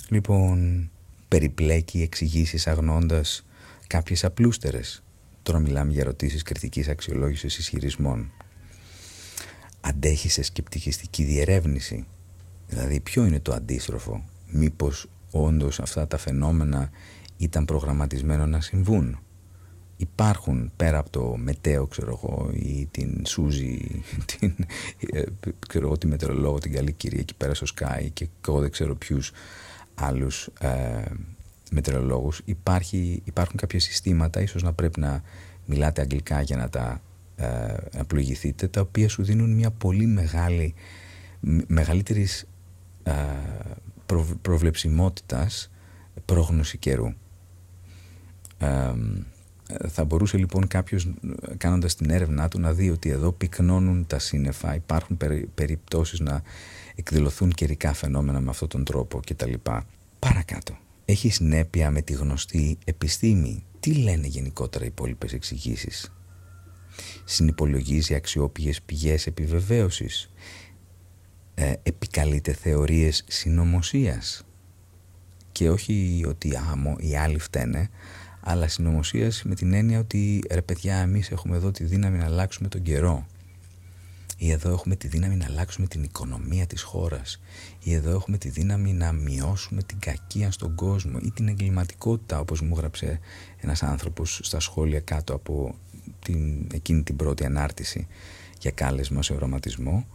Λοιπόν περιπλέκει εξηγήσεις αγνώντας κάποιες απλούστερες τώρα μιλάμε για ερωτήσεις κριτικής αξιολόγησης ισχυρισμών αντέχεις σε σκεπτικιστική διερεύνηση. Δηλαδή ποιο είναι το αντίστροφο; Μήπως όντως αυτά τα φαινόμενα ήταν προγραμματισμένο να συμβούν; Υπάρχουν πέρα από το μετέο ξέρω εγώ ή την Σούζη την, ε, ξέρω εγώ τη μετεωρολόγο την καλή κυρία εκεί πέρα στο Sky και εγώ δεν ξέρω ποιους άλλους ε, μετεωρολόγους υπάρχει, υπάρχουν κάποια συστήματα ίσως να πρέπει να μιλάτε αγγλικά για να τα ε, να πλοηγηθείτε τα οποία σου δίνουν μια πολύ μεγάλη μεγαλύτερης ε, προβλεψιμότητας πρόγνωση καιρού. Ε, θα μπορούσε λοιπόν κάποιος κάνοντας την έρευνά του να δει ότι εδώ πυκνώνουν τα σύννεφα, υπάρχουν περι, περιπτώσεις να εκδηλωθούν καιρικά φαινόμενα με αυτόν τον τρόπο κτλ. Παρακάτω. Έχει συνέπεια με τη γνωστή επιστήμη. Τι λένε γενικότερα οι υπόλοιπες εξηγήσεις; Συνυπολογίζει αξιόπιες πηγές επιβεβαίωσης, ε, επικαλείται θεωρίες συνωμοσίας. και όχι ότι άμμο, οι άλλοι φταίνε αλλά συνωμοσίας με την έννοια ότι ρε παιδιά εμείς έχουμε εδώ τη δύναμη να αλλάξουμε τον καιρό ή εδώ έχουμε τη δύναμη να αλλάξουμε την οικονομία της χώρας. Ή εδώ έχουμε τη δύναμη να μειώσουμε την κακία στον κόσμο ή την εγκληματικότητα όπως μου έγραψε ένας άνθρωπος στα σχόλια κάτω από την, εκείνη την πρώτη ανάρτηση για κάλεσμα σε οραματισμό.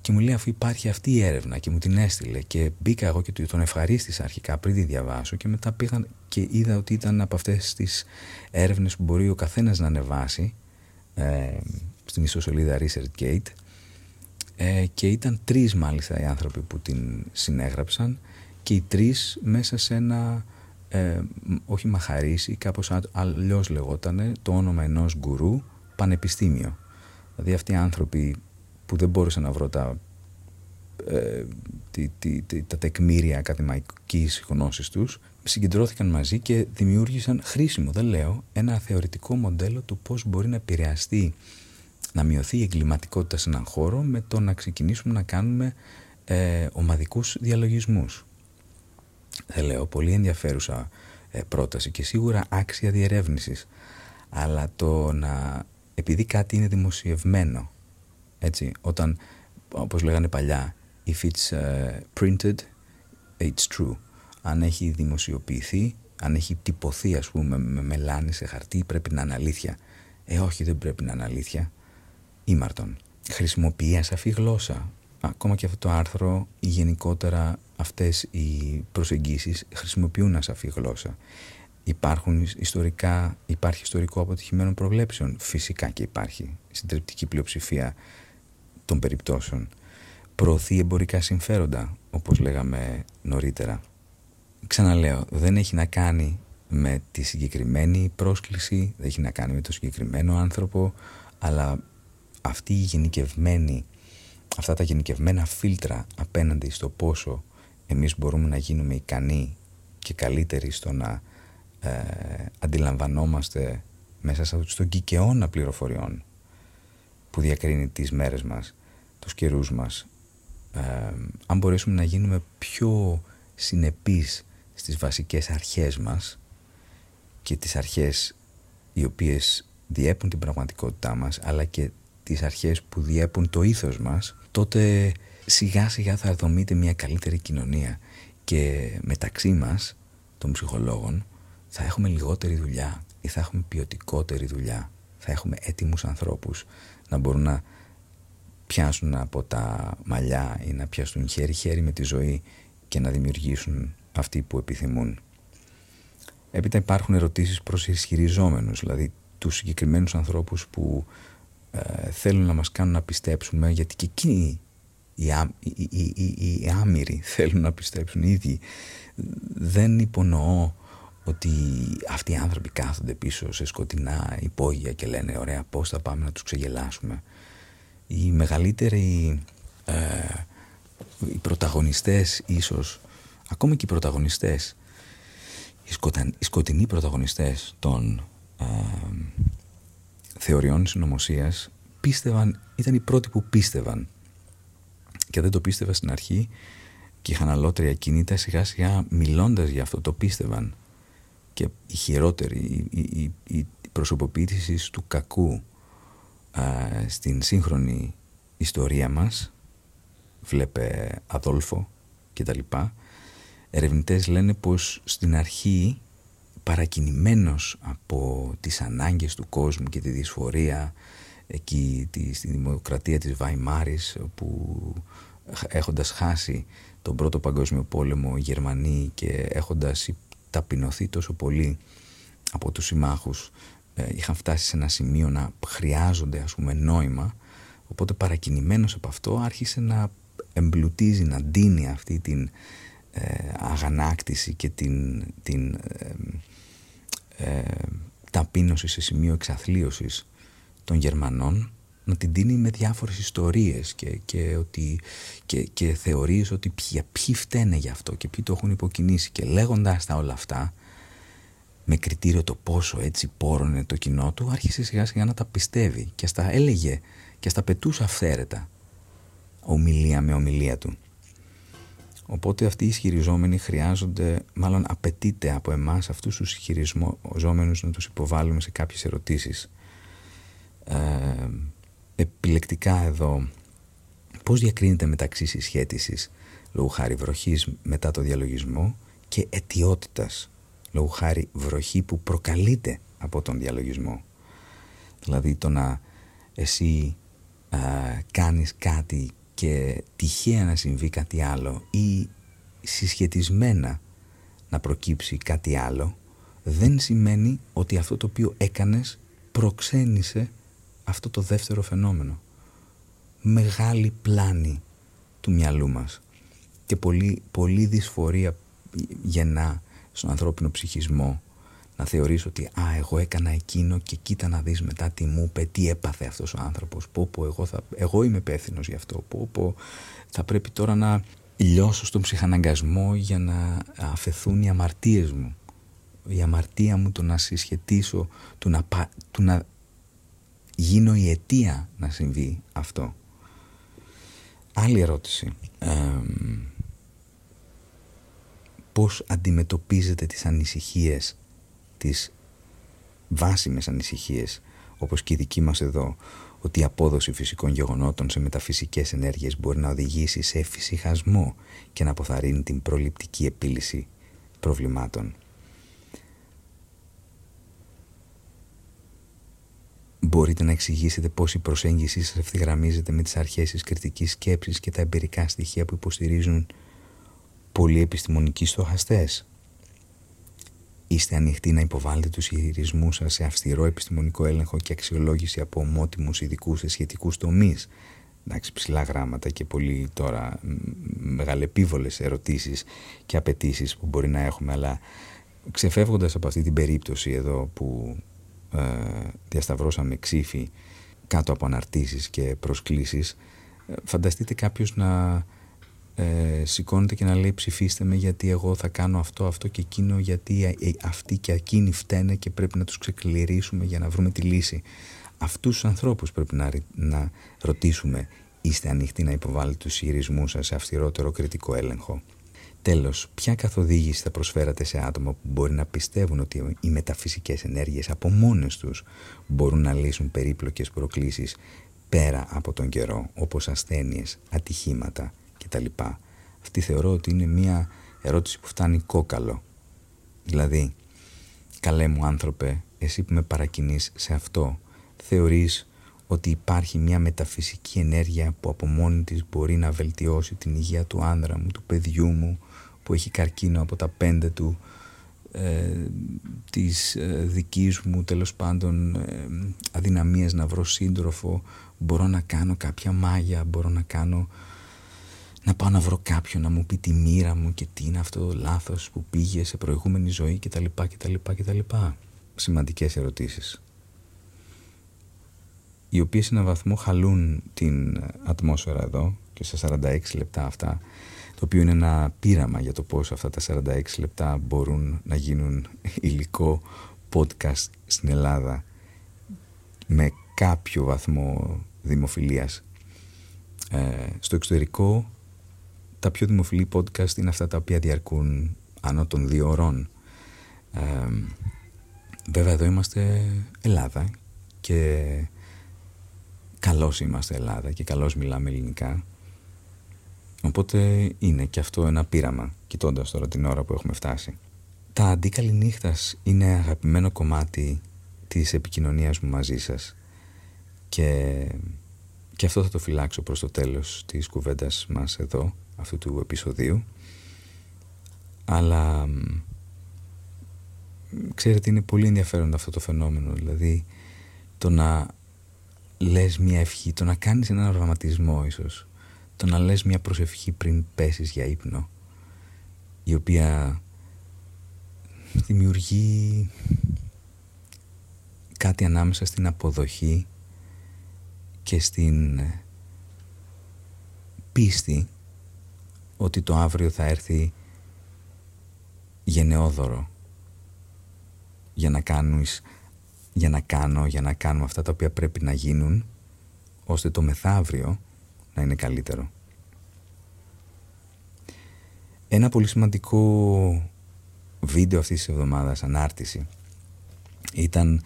Και μου λέει αφού υπάρχει αυτή η έρευνα και μου την έστειλε και μπήκα εγώ και τον ευχαρίστησα αρχικά πριν τη διαβάσω και μετά πήγαν και είδα ότι ήταν από αυτές τις έρευνες που μπορεί ο καθένας να ανεβάσει ε, στην ιστοσελίδα ResearchGate ε, και ήταν τρεις μάλιστα οι άνθρωποι που την συνέγραψαν και οι τρεις μέσα σε ένα ε, όχι μαχαρίσι, κάπως αλλιώς λεγότανε το όνομα ενός γκουρού πανεπιστήμιο. Δηλαδή αυτοί οι άνθρωποι που δεν μπόρεσα να βρω τα, ε, τα τεκμήρια ακαδημαϊκής γνώσης τους συγκεντρώθηκαν μαζί και δημιούργησαν χρήσιμο, δεν λέω, ένα θεωρητικό μοντέλο του πώς μπορεί να επηρεαστεί να μειωθεί η εγκληματικότητα σε έναν χώρο με το να ξεκινήσουμε να κάνουμε ε, ομαδικούς διαλογισμούς. Δεν λέω, πολύ ενδιαφέρουσα ε, πρόταση και σίγουρα άξια διερεύνησης. Αλλά το να, επειδή κάτι είναι δημοσιευμένο, έτσι, όταν, όπως λέγανε παλιά, if it's uh, printed, it's true. Αν έχει δημοσιοποιηθεί, αν έχει τυπωθεί ας πούμε με μελάνι σε χαρτί, πρέπει να είναι αλήθεια. Ε, όχι, δεν πρέπει να είναι αλήθεια ήμαρτον. Χρησιμοποιεί ασαφή γλώσσα. Ακόμα και αυτό το άρθρο ή γενικότερα αυτές οι προσεγγίσεις χρησιμοποιούν ασαφή γλώσσα. Υπάρχουν ιστορικά, υπάρχει ιστορικό αποτυχημένο προβλέψεων. Φυσικά και υπάρχει συντριπτική πλειοψηφία των περιπτώσεων. Προωθεί εμπορικά συμφέροντα, όπως λέγαμε νωρίτερα. Ξαναλέω, δεν έχει να κάνει με τη συγκεκριμένη πρόσκληση, δεν έχει να κάνει με το συγκεκριμένο άνθρωπο, αλλά αυτή η γενικευμένη, αυτά τα γενικευμένα φίλτρα απέναντι στο πόσο εμείς μπορούμε να γίνουμε ικανοί και καλύτεροι στο να ε, αντιλαμβανόμαστε μέσα στον κικαιώνα πληροφοριών που διακρίνει τις μέρες μας, τους καιρούς μας, ε, αν μπορέσουμε να γίνουμε πιο συνεπείς στις βασικές αρχές μας και τις αρχές οι οποίες διέπουν την πραγματικότητά μας αλλά και τις αρχές που διέπουν το ήθος μας, τότε σιγά σιγά θα δομείται μια καλύτερη κοινωνία και μεταξύ μας, των ψυχολόγων, θα έχουμε λιγότερη δουλειά ή θα έχουμε ποιοτικότερη δουλειά. Θα έχουμε έτοιμους ανθρώπους να μπορούν να πιάσουν από τα μαλλιά ή να πιάσουν χέρι-χέρι με τη ζωή και να δημιουργήσουν αυτοί που επιθυμούν. Έπειτα υπάρχουν ερωτήσεις προς ισχυριζόμενους, δηλαδή τους συγκεκριμένους ανθρώπους που ε, θέλουν να μας κάνουν να πιστέψουμε γιατί και εκείνοι οι, ά, οι, οι, οι, άμυροι θέλουν να πιστέψουν. Οι ίδιοι. Δεν υπονοώ ότι αυτοί οι άνθρωποι κάθονται πίσω σε σκοτεινά υπόγεια και λένε ωραία πώς θα πάμε να τους ξεγελάσουμε οι μεγαλύτεροι ε, οι πρωταγωνιστές ίσως ακόμα και οι πρωταγωνιστές οι, οι σκοτεινοί πρωταγωνιστές των ε, θεωριών συνωμοσίας πίστευαν, ήταν οι πρώτοι που πίστευαν. Και δεν το πίστευα στην αρχή και είχαν αλότρια κινήτα σιγά σιγά μιλώντας για αυτό το πίστευαν. Και η χειρότερη η, η, η προσωποποίησης του κακού α, στην σύγχρονη ιστορία μας βλέπε Αδόλφο και τα λοιπά ερευνητές λένε πως στην αρχή παρακινημένος από τις ανάγκες του κόσμου και τη δυσφορία εκεί τη, στη δημοκρατία της Βαϊμάρης που έχοντας χάσει τον πρώτο παγκόσμιο πόλεμο οι Γερμανοί και έχοντας ταπεινωθεί τόσο πολύ από τους συμμάχους ε, είχαν φτάσει σε ένα σημείο να χρειάζονται ας πούμε νόημα. Οπότε παρακινημένος από αυτό άρχισε να εμπλουτίζει, να ντύνει αυτή την ε, αγανάκτηση και την, την ε, ε, ταπείνωσης σε σημείο εξαθλίωσης των Γερμανών να την δίνει με διάφορες ιστορίες και, και, ότι, και, και θεωρίες ότι ποιοι, ποιοι φταίνε γι' αυτό και ποιοι το έχουν υποκινήσει και λέγοντας τα όλα αυτά με κριτήριο το πόσο έτσι πόρωνε το κοινό του άρχισε σιγά σιγά να τα πιστεύει και στα έλεγε και στα πετούσε αυθαίρετα ομιλία με ομιλία του. Οπότε αυτοί οι ισχυριζόμενοι χρειάζονται, μάλλον απαιτείται από εμάς αυτούς τους ισχυριζόμενους να τους υποβάλουμε σε κάποιες ερωτήσεις. Ε, επιλεκτικά εδώ, πώς διακρίνεται μεταξύ συσχέτισης λόγω χάρη βροχής μετά το διαλογισμό και αιτιότητας λόγω χάρη βροχή που προκαλείται από τον διαλογισμό; Δηλαδή το να εσύ α, κάνεις κάτι και τυχαία να συμβεί κάτι άλλο ή συσχετισμένα να προκύψει κάτι άλλο δεν σημαίνει ότι αυτό το οποίο έκανες προξένησε αυτό το δεύτερο φαινόμενο. Μεγάλη πλάνη του μυαλού μας και πολύ, πολύ δυσφορία γεννά στον ανθρώπινο ψυχισμό να θεωρείς ότι «Α, εγώ έκανα εκείνο και κοίτα να δεις μετά τι μου είπε, τι έπαθε αυτός ο άνθρωπος, πω πω εγώ, θα, εγώ είμαι υπεύθυνος γι' αυτό, πω πω θα πρέπει τώρα να λιώσω στον ψυχαναγκασμό για να αφαιθούν οι αμαρτίες μου, η αμαρτία μου το να συσχετήσω, το να, το να γίνω η αιτία να συμβεί αυτό. Άλλη ερώτηση. Ε, πώς αντιμετωπίζετε τις ανησυχίες τις βάσιμες ανησυχίες όπως και η δική μας εδώ ότι η απόδοση φυσικών γεγονότων σε μεταφυσικές ενέργειες μπορεί να οδηγήσει σε εφησυχασμό και να αποθαρρύνει την προληπτική επίλυση προβλημάτων. Μπορείτε να εξηγήσετε πώς η προσέγγιση σας ευθυγραμμίζεται με τις αρχές της κριτικής σκέψης και τα εμπειρικά στοιχεία που υποστηρίζουν πολλοί επιστημονικοί στοχαστές; Είστε ανοιχτοί να υποβάλλετε τους ισχυρισμού σας σε αυστηρό επιστημονικό έλεγχο και αξιολόγηση από ομότιμους ειδικούς σε σχετικούς τομείς. Εντάξει, ψηλά γράμματα και πολύ τώρα μεγαλεπίβολες ερωτήσεις και απαιτήσεις που μπορεί να έχουμε, αλλά ξεφεύγοντας από αυτή την περίπτωση εδώ που ε, διασταυρώσαμε ξύφη κάτω από αναρτήσεις και προσκλήσεις, ε, φανταστείτε κάποιος να ε, σηκώνεται και να λέει ψηφίστε με γιατί εγώ θα κάνω αυτό, αυτό και εκείνο γιατί ε, ε, αυτοί και εκείνοι φταίνε και πρέπει να τους ξεκληρίσουμε για να βρούμε τη λύση. Αυτούς τους ανθρώπους πρέπει να, να ρωτήσουμε είστε ανοιχτοί να υποβάλλετε τους ισχυρισμού σας σε αυστηρότερο κριτικό έλεγχο; Τέλος, ποια καθοδήγηση θα προσφέρατε σε άτομα που μπορεί να πιστεύουν ότι οι μεταφυσικές ενέργειες από μόνες τους μπορούν να λύσουν περίπλοκες προκλήσεις πέρα από τον καιρό, όπως ασθένειες, ατυχήματα, κτλ. Αυτή θεωρώ ότι είναι μια ερώτηση που φτάνει κόκαλο. Δηλαδή, καλέ μου άνθρωπε, εσύ που με παρακινείς σε αυτό, θεωρείς ότι υπάρχει μια μεταφυσική ενέργεια που από μόνη της μπορεί να βελτιώσει την υγεία του άνδρα μου, του παιδιού μου, που έχει καρκίνο από τα πέντε του, ε, της ε, δικής μου τέλος πάντων ε, αδυναμίας να βρω σύντροφο, μπορώ να κάνω κάποια μάγια, μπορώ να κάνω να πάω να βρω κάποιον να μου πει τη μοίρα μου και τι είναι αυτό το λάθος που πήγε σε προηγούμενη ζωή κτλ. κτλ, κτλ. Σημαντικές ερωτήσεις οι οποίες σε έναν βαθμό χαλούν την ατμόσφαιρα εδώ και σε 46 λεπτά αυτά το οποίο είναι ένα πείραμα για το πώς αυτά τα 46 λεπτά μπορούν να γίνουν υλικό podcast στην Ελλάδα με κάποιο βαθμό δημοφιλίας. Ε, στο εξωτερικό τα πιο δημοφιλή podcast είναι αυτά τα οποία διαρκούν άνω των δύο ώρων. Ε, βέβαια εδώ είμαστε Ελλάδα και καλώς είμαστε Ελλάδα και καλώς μιλάμε ελληνικά. Οπότε είναι και αυτό ένα πείραμα, κοιτώντας τώρα την ώρα που έχουμε φτάσει. Τα αντίκαλη νύχτας είναι αγαπημένο κομμάτι της επικοινωνίας μου μαζί σας και, και αυτό θα το φυλάξω προς το τέλος της κουβέντας μας εδώ αυτού του επεισοδίου. Αλλά ξέρετε είναι πολύ ενδιαφέρον αυτό το φαινόμενο. Δηλαδή το να λες μια ευχή το να κάνεις έναν οραματισμό ίσως. Το να λες μια προσευχή πριν πέσεις για ύπνο η οποία δημιουργεί κάτι ανάμεσα στην αποδοχή και στην πίστη ότι το αύριο θα έρθει γενναιόδωρο για να κάνεις για να κάνω, για να κάνουμε αυτά τα οποία πρέπει να γίνουν ώστε το μεθαύριο να είναι καλύτερο. Ένα πολύ σημαντικό βίντεο αυτής της εβδομάδας, ανάρτηση, ήταν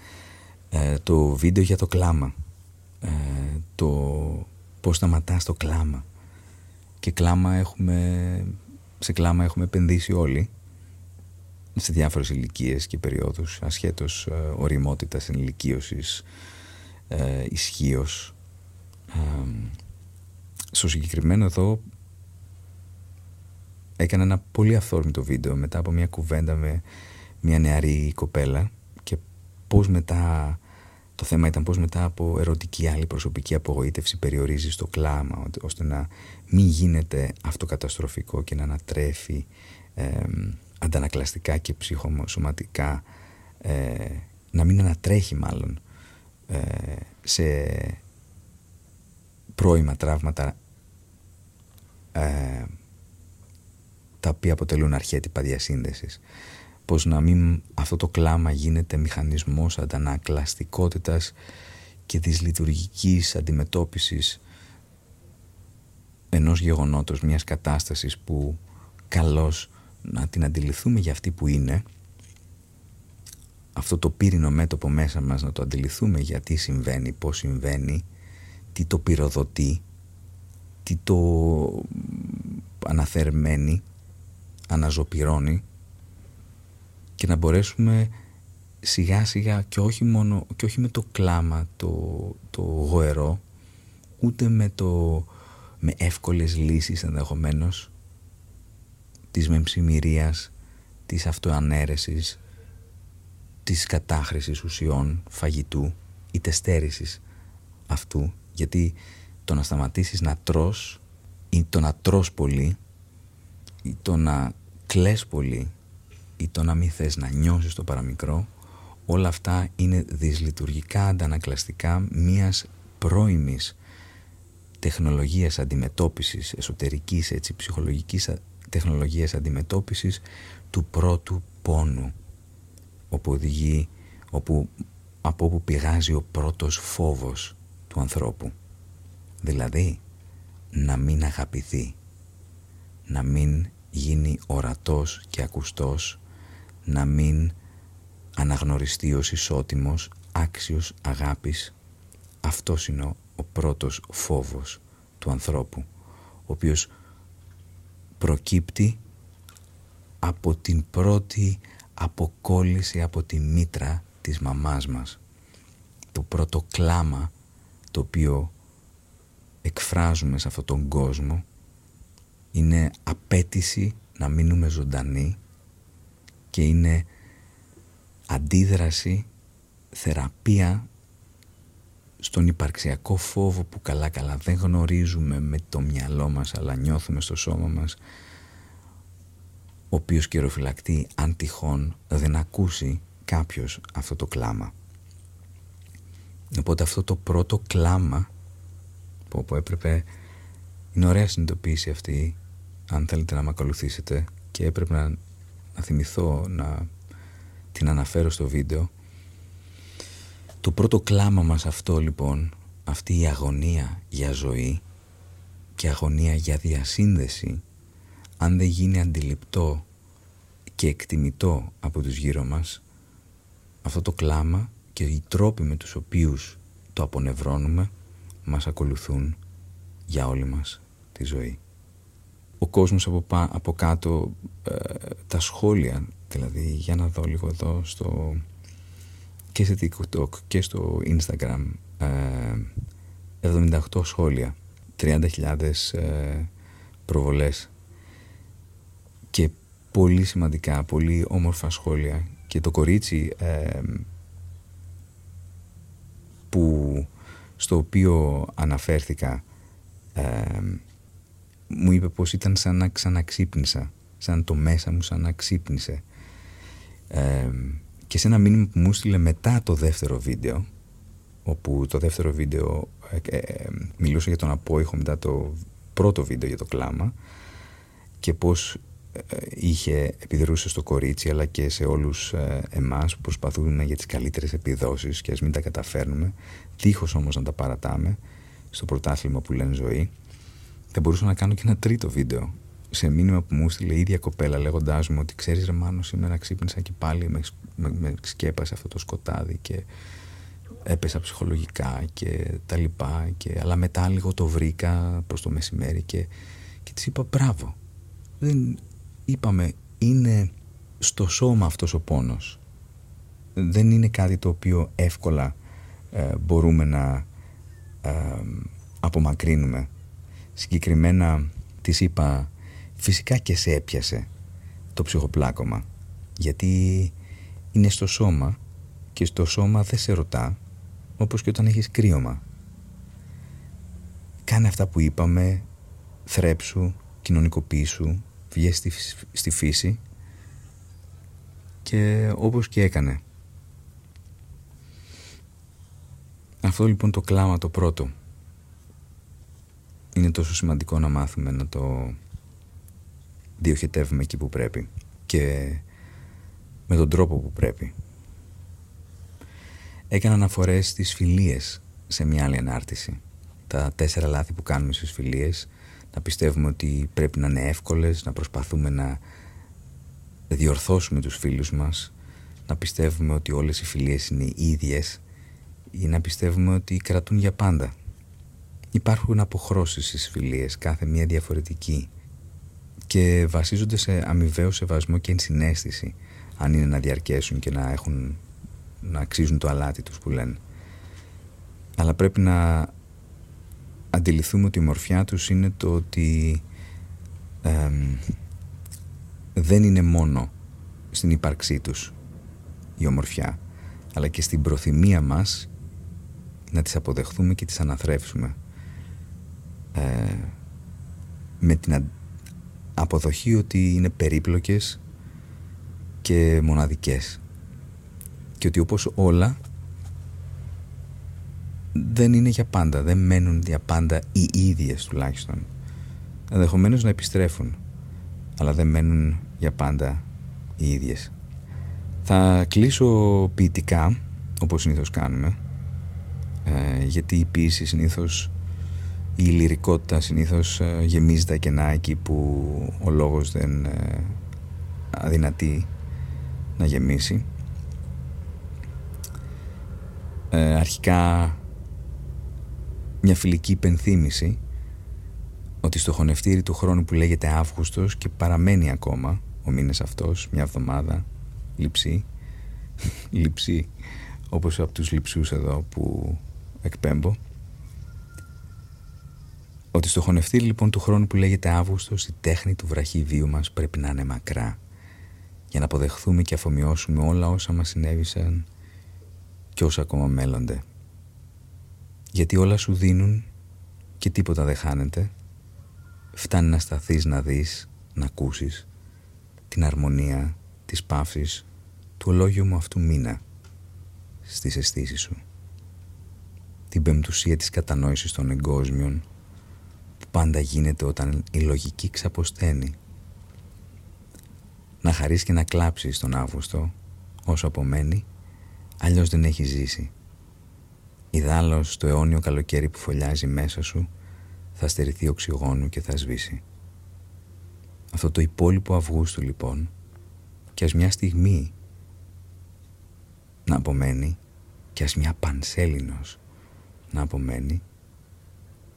ε, το βίντεο για το κλάμα. Ε, το πώς σταματάς το κλάμα. Και κλάμα έχουμε, σε κλάμα έχουμε επενδύσει όλοι σε διάφορες ηλικίες και περιόδους ασχέτως ε, οριμότητας, ενηλικίωσης, ε, ισχύως. Ε, στο συγκεκριμένο εδώ έκανα ένα πολύ αυθόρμητο βίντεο μετά από μια κουβέντα με μια νεαρή κοπέλα και πώς μετά το θέμα ήταν πώς μετά από ερωτική άλλη προσωπική απογοήτευση περιορίζεις το κλάμα ώστε να μην γίνεται αυτοκαταστροφικό και να ανατρέφει ε, αντανακλαστικά και ψυχοσωματικά ε, να μην ανατρέχει μάλλον ε, σε πρώιμα τραύματα ε, τα οποία αποτελούν αρχέτυπα διασύνδεσης πως να μην αυτό το κλάμα γίνεται μηχανισμός αντανακλαστικότητας και της λειτουργικής αντιμετώπισης ενός γεγονότος, μιας κατάστασης που καλώς να την αντιληφθούμε για αυτή που είναι. Αυτό το πύρινο μέτωπο μέσα μας να το αντιληφθούμε γιατί συμβαίνει, πώς συμβαίνει τι το πυροδοτεί τι το αναθερμαίνει αναζωπυρώνει και να μπορέσουμε σιγά σιγά και όχι μόνο και όχι με το κλάμα το, το γοερό ούτε με, το, με εύκολες λύσεις ενδεχομένως της μεμψημυρίας της αυτοανέρεσης της κατάχρησης ουσιών φαγητού ή τεστέρησης αυτού. Γιατί το να σταματήσεις να τρως ή το να τρως πολύ ή το να κλαις πολύ ή το να μην θες να νιώσεις το παραμικρό όλα αυτά είναι δυσλειτουργικά αντανακλαστικά μιας πρώιμης τεχνολογίας αντιμετώπισης εσωτερικής έτσι, ψυχολογικής τεχνολογίας αντιμετώπισης του πρώτου πόνου όπου οδηγεί όπου, από όπου πηγάζει ο πρώτος φόβος του ανθρώπου. Δηλαδή να μην αγαπηθεί να μην γίνει ορατός και ακουστός να μην αναγνωριστεί ως ισότιμος, άξιος αγάπης. Αυτός είναι ο πρώτος φόβος του ανθρώπου, ο οποίος προκύπτει από την πρώτη αποκόλληση από τη μήτρα της μαμάς μας. Το πρώτο κλάμα το οποίο εκφράζουμε σε αυτόν τον κόσμο είναι απέτηση να μείνουμε ζωντανοί και είναι αντίδραση, θεραπεία στον υπαρξιακό φόβο που καλά καλά δεν γνωρίζουμε με το μυαλό μας αλλά νιώθουμε στο σώμα μας ο οποίος καιροφυλακτεί αν τυχόν δεν ακούσει κάποιος αυτό το κλάμα. Οπότε αυτό το πρώτο κλάμα που, που έπρεπε είναι ωραία συνειδητοποίηση αυτή αν θέλετε να με ακολουθήσετε και έπρεπε να, να θυμηθώ να την αναφέρω στο βίντεο. Το πρώτο κλάμα μας αυτό λοιπόν αυτή η αγωνία για ζωή και αγωνία για διασύνδεση αν δεν γίνει αντιληπτό και εκτιμητό από τους γύρω μας αυτό το κλάμα και οι τρόποι με τους οποίους το απονευρώνουμε μας ακολουθούν για όλη μας τη ζωή ο κόσμος από, από κάτω ε, τα σχόλια δηλαδή για να δω λίγο εδώ στο και σε TikTok και στο Instagram ε, 78 σχόλια 30.000 ε, προβολές και πολύ σημαντικά, πολύ όμορφα σχόλια και το κορίτσι ε, που στο οποίο αναφέρθηκα μου είπε πως ήταν σαν να ξαναξύπνησα σαν το μέσα μου σαν να ξύπνησε. Και σε ένα μήνυμα που μου στείλε μετά το δεύτερο βίντεο όπου το δεύτερο βίντεο ε, ε, μιλούσε για τον απόϊχο μετά το πρώτο βίντεο για το κλάμα και πως ε, είχε επιδρούσε στο κορίτσι αλλά και σε όλους ε, εμάς που προσπαθούν για τις καλύτερες επιδόσεις και ας μην τα καταφέρνουμε δίχως όμως να τα παρατάμε στο πρωτάθλημα που λένε ζωή θα μπορούσα να κάνω και ένα τρίτο βίντεο σε μήνυμα που μου στείλε η ίδια κοπέλα λέγοντάς μου ότι ξέρεις ρε Μάνο σήμερα ξύπνησα και πάλι με, με, με σκέπασε αυτό το σκοτάδι και έπεσα ψυχολογικά και τα λοιπά και, αλλά μετά λίγο το βρήκα προς το μεσημέρι και, και της είπα μπράβο δεν είπαμε είναι στο σώμα αυτός ο πόνος. Δεν είναι κάτι το οποίο εύκολα ε, μπορούμε να ε, απομακρύνουμε συγκεκριμένα της είπα φυσικά και σε έπιασε το ψυχοπλάκωμα γιατί είναι στο σώμα και στο σώμα δεν σε ρωτά όπως και όταν έχεις κρύωμα. Κάνε αυτά που είπαμε θρέψου, κοινωνικοποιήσου βγες στη, στη φύση και όπως και έκανε αυτό λοιπόν το κλάμα το πρώτο είναι τόσο σημαντικό να μάθουμε να το διοχετεύουμε εκεί που πρέπει και με τον τρόπο που πρέπει. Έκανα αναφορές στις φιλίες σε μια άλλη ανάρτηση. Τα τέσσερα λάθη που κάνουμε στις φιλίες, να πιστεύουμε ότι πρέπει να είναι εύκολες, να προσπαθούμε να διορθώσουμε τους φίλους μας, να πιστεύουμε ότι όλες οι φιλίες είναι ίδιες ή να πιστεύουμε ότι κρατούν για πάντα. Υπάρχουν αποχρώσεις στις φιλίες, κάθε μία διαφορετική και βασίζονται σε αμοιβαίο σεβασμό και ενσυναίσθηση αν είναι να διαρκέσουν και να έχουν να αξίζουν το αλάτι τους που λένε. Αλλά πρέπει να αντιληφθούμε ότι η μορφιά τους είναι το ότι δεν είναι μόνο στην ύπαρξή τους η ομορφιά αλλά και στην προθυμία μας να τις αποδεχθούμε και τις αναθρέψουμε ε, με την αποδοχή ότι είναι περίπλοκες και μοναδικές. Και ότι όπως όλα δεν είναι για πάντα, δεν μένουν για πάντα οι ίδιες τουλάχιστον. Ενδεχομένως να επιστρέφουν αλλά δεν μένουν για πάντα οι ίδιες. Θα κλείσω ποιητικά όπως συνήθως κάνουμε ε, γιατί η ποίηση συνήθως η λυρικότητα συνήθως ε, γεμίζει τα κενά εκεί που ο λόγος δεν ε, αδυνατεί να γεμίσει. Ε, αρχικά μια φιλική υπενθύμηση ότι στο χωνευτήρι του χρόνου που λέγεται Αύγουστος και παραμένει ακόμα ο μήνες αυτός, μια εβδομάδα, λειψή, λειψή όπως από τους λειψούς εδώ που εκπέμπω ότι στο χωνευτήρι λοιπόν του χρόνου που λέγεται Αύγουστος η τέχνη του βραχή μας πρέπει να είναι μακρά για να αποδεχθούμε και αφομοιώσουμε όλα όσα μας συνέβησαν και όσα ακόμα μέλλονται. Γιατί όλα σου δίνουν και τίποτα δεν χάνεται. Φτάνει να σταθείς να δεις, να ακούσεις την αρμονία της παύσης του ολόγιου μου αυτού μήνα στις αισθήσεις σου. Την πεμπτουσία της κατανόησης των εγκόσμιων που πάντα γίνεται όταν η λογική ξαποσταίνει. Να χαρείς και να κλάψεις τον Αύγουστο όσο απομένει αλλιώς δεν έχεις ζήσει. Ιδάλλως το αιώνιο καλοκαίρι που φωλιάζει μέσα σου θα στερηθεί οξυγόνου και θα σβήσει. Αυτό το υπόλοιπο Αυγούστου λοιπόν και ας μια στιγμή να απομένει και ας μια πανσέλινος να απομένει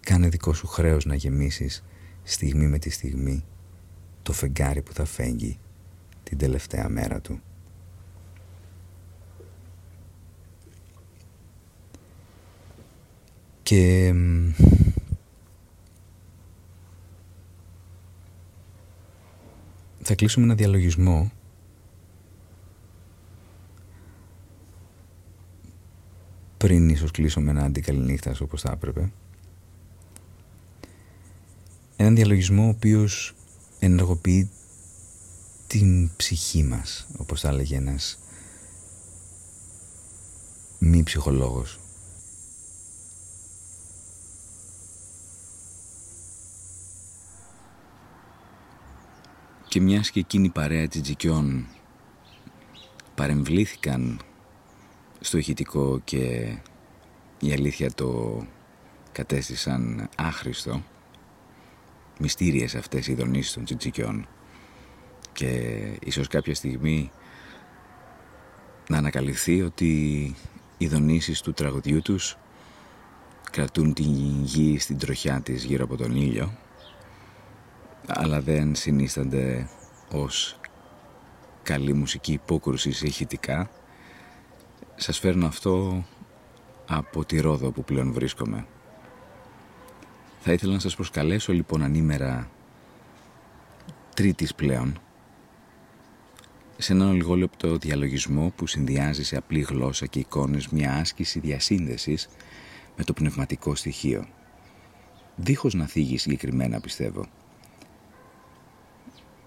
κάνε δικό σου χρέος να γεμίσεις στιγμή με τη στιγμή το φεγγάρι που θα φέγγει την τελευταία μέρα του. Και θα κλείσουμε ένα διαλογισμό πριν ίσως κλείσω με ένα αντικαληνύχτας όπως θα έπρεπε έναν διαλογισμό ο οποίος ενεργοποιεί την ψυχή μας όπως θα έλεγε ένας μη ψυχολόγος. Και μιας και εκείνη η παρέα της Τζικιών παρεμβλήθηκαν στο ηχητικό και η αλήθεια το κατέστησαν άχρηστο μυστήριες αυτές οι δονήσεις των τσιτσικιών. Και ίσως κάποια στιγμή να ανακαλυφθεί ότι οι δονήσεις του τραγουδιού τους κρατούν την γη στην τροχιά της γύρω από τον ήλιο αλλά δεν συνίστανται ως καλή μουσική υπόκρουση σε ηχητικά. Σας φέρνω αυτό από τη Ρόδο που πλέον βρίσκομαι θα ήθελα να σας προσκαλέσω λοιπόν ανήμερα τρίτης πλέον σε έναν λιγόλεπτο διαλογισμό που συνδυάζει σε απλή γλώσσα και εικόνες μια άσκηση διασύνδεσης με το πνευματικό στοιχείο. Δίχως να θίγει συγκεκριμένα πιστεύω.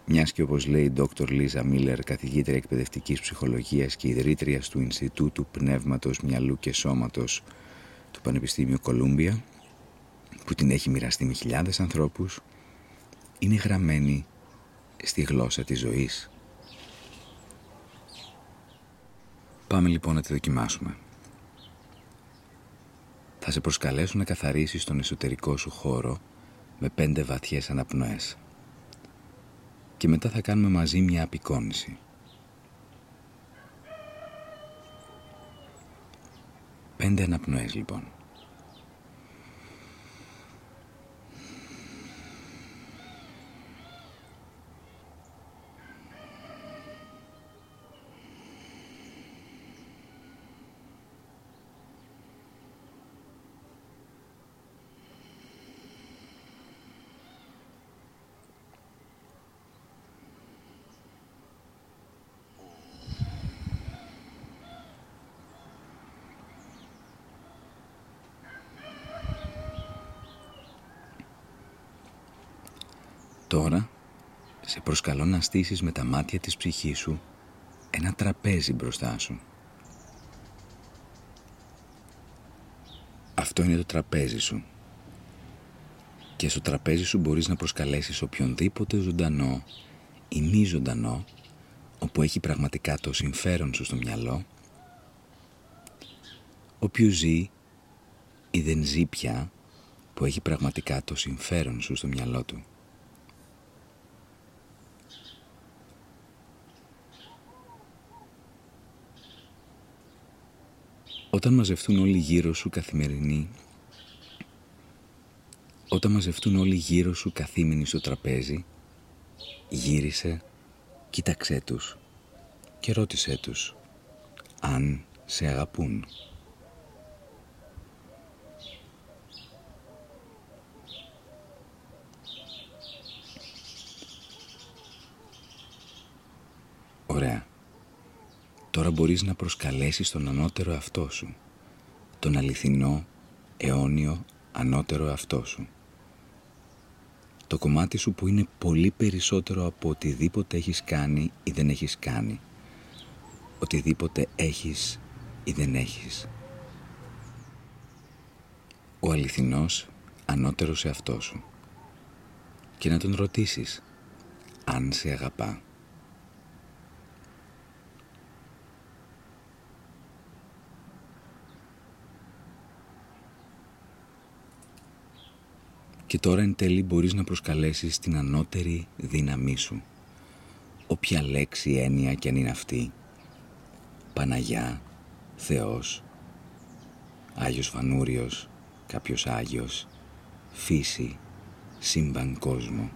Μιας και όπως λέει η Dr. Λίζα Μίλλερ, καθηγήτρια εκπαιδευτικής ψυχολογίας και ιδρύτριας του Ινστιτούτου Πνεύματος, Μυαλού και Σώματος του Πανεπιστήμιου Κολούμπια, που την έχει μοιραστεί με χιλιάδες ανθρώπους, είναι γραμμένη στη γλώσσα της ζωής. Πάμε λοιπόν να τη δοκιμάσουμε. Θα σε προσκαλέσω να καθαρίσεις τον εσωτερικό σου χώρο με πέντε βαθιές αναπνοές. Και μετά θα κάνουμε μαζί μια απεικόνηση. Πέντε αναπνοές λοιπόν. Τώρα σε προσκαλώ να στήσεις με τα μάτια της ψυχής σου ένα τραπέζι μπροστά σου. Αυτό είναι το τραπέζι σου. Και στο τραπέζι σου μπορείς να προσκαλέσεις οποιονδήποτε ζωντανό ή μη ζωντανό όπου έχει πραγματικά το συμφέρον σου στο μυαλό όποιο ζει ή δεν ζει πια που έχει πραγματικά το συμφέρον σου στο μυαλό του. Όταν μαζευτούν όλοι γύρω σου καθημερινοί, όταν μαζευτούν όλοι γύρω σου καθήμενοι στο τραπέζι, γύρισε, κοίταξέ τους και ρώτησέ τους αν σε αγαπούν. Ωραία. Τώρα μπορείς να προσκαλέσεις τον ανώτερο αυτό σου, τον αληθινό, αιώνιο, ανώτερο αυτό σου. Το κομμάτι σου που είναι πολύ περισσότερο από οτιδήποτε έχεις κάνει ή δεν έχεις κάνει. Οτιδήποτε έχεις ή δεν έχεις. Ο αληθινός, ανώτερος αυτό σου. Και να τον ρωτήσεις αν σε αγαπά. Και τώρα εν τέλει μπορείς να προσκαλέσεις την ανώτερη δύναμή σου. Όποια λέξη έννοια και αν είναι αυτή. Παναγιά, Θεός, Άγιος Φανούριος, κάποιος Άγιος, φύση, σύμπαν κόσμο.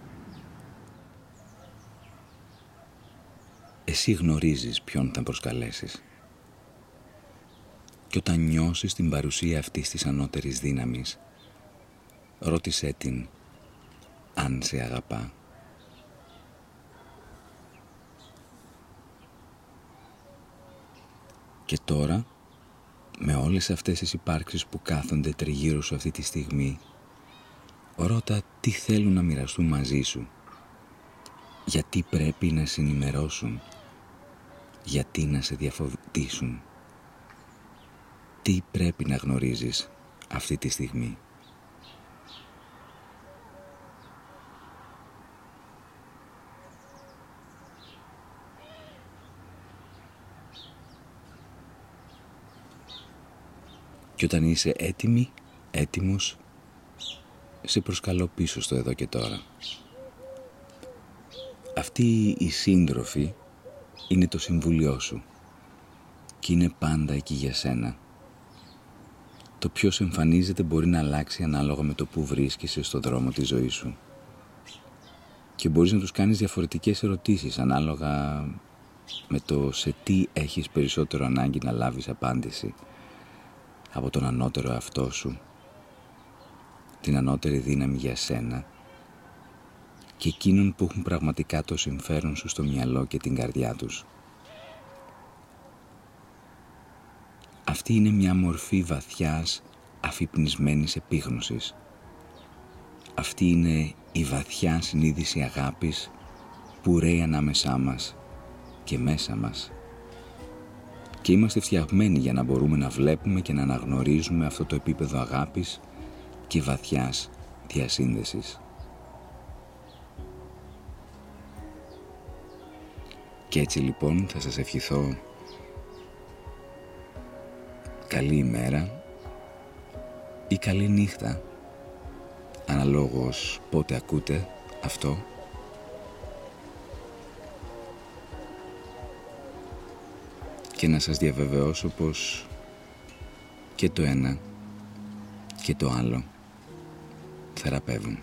Εσύ γνωρίζεις ποιον θα προσκαλέσεις. Και όταν νιώσεις την παρουσία αυτής της ανώτερης δύναμης, Ρώτησέ την αν σε αγαπά. Και τώρα, με όλες αυτές τις υπάρξεις που κάθονται τριγύρω σου αυτή τη στιγμή, ρώτα τι θέλουν να μοιραστούν μαζί σου. Γιατί πρέπει να συνημερώσουν. Γιατί να σε διαφωτίσουν. Τι πρέπει να γνωρίζεις αυτή τη στιγμή. Και όταν είσαι έτοιμη, έτοιμος, σε προσκαλώ πίσω στο εδώ και τώρα. Αυτή η σύντροφη είναι το συμβουλίο σου και είναι πάντα εκεί για σένα. Το ποιος εμφανίζεται μπορεί να αλλάξει ανάλογα με το που βρίσκεσαι στο δρόμο της ζωής σου. Και μπορείς να τους κάνεις διαφορετικές ερωτήσεις ανάλογα με το σε τι έχεις περισσότερο ανάγκη να λάβεις απάντηση από τον ανώτερο αυτό σου, την ανώτερη δύναμη για σένα και εκείνων που έχουν πραγματικά το συμφέρον σου στο μυαλό και την καρδιά τους. Αυτή είναι μια μορφή βαθιάς αφυπνισμένης επίγνωσης. Αυτή είναι η βαθιά συνείδηση αγάπης που ρέει ανάμεσά μας και μέσα μας. Και είμαστε φτιαγμένοι για να μπορούμε να βλέπουμε και να αναγνωρίζουμε αυτό το επίπεδο αγάπης και βαθιάς διασύνδεσης. Και έτσι λοιπόν θα σας ευχηθώ καλή ημέρα ή καλή νύχτα αναλόγως πότε ακούτε αυτό και να σας διαβεβαιώσω πως και το ένα και το άλλο θεραπεύουν.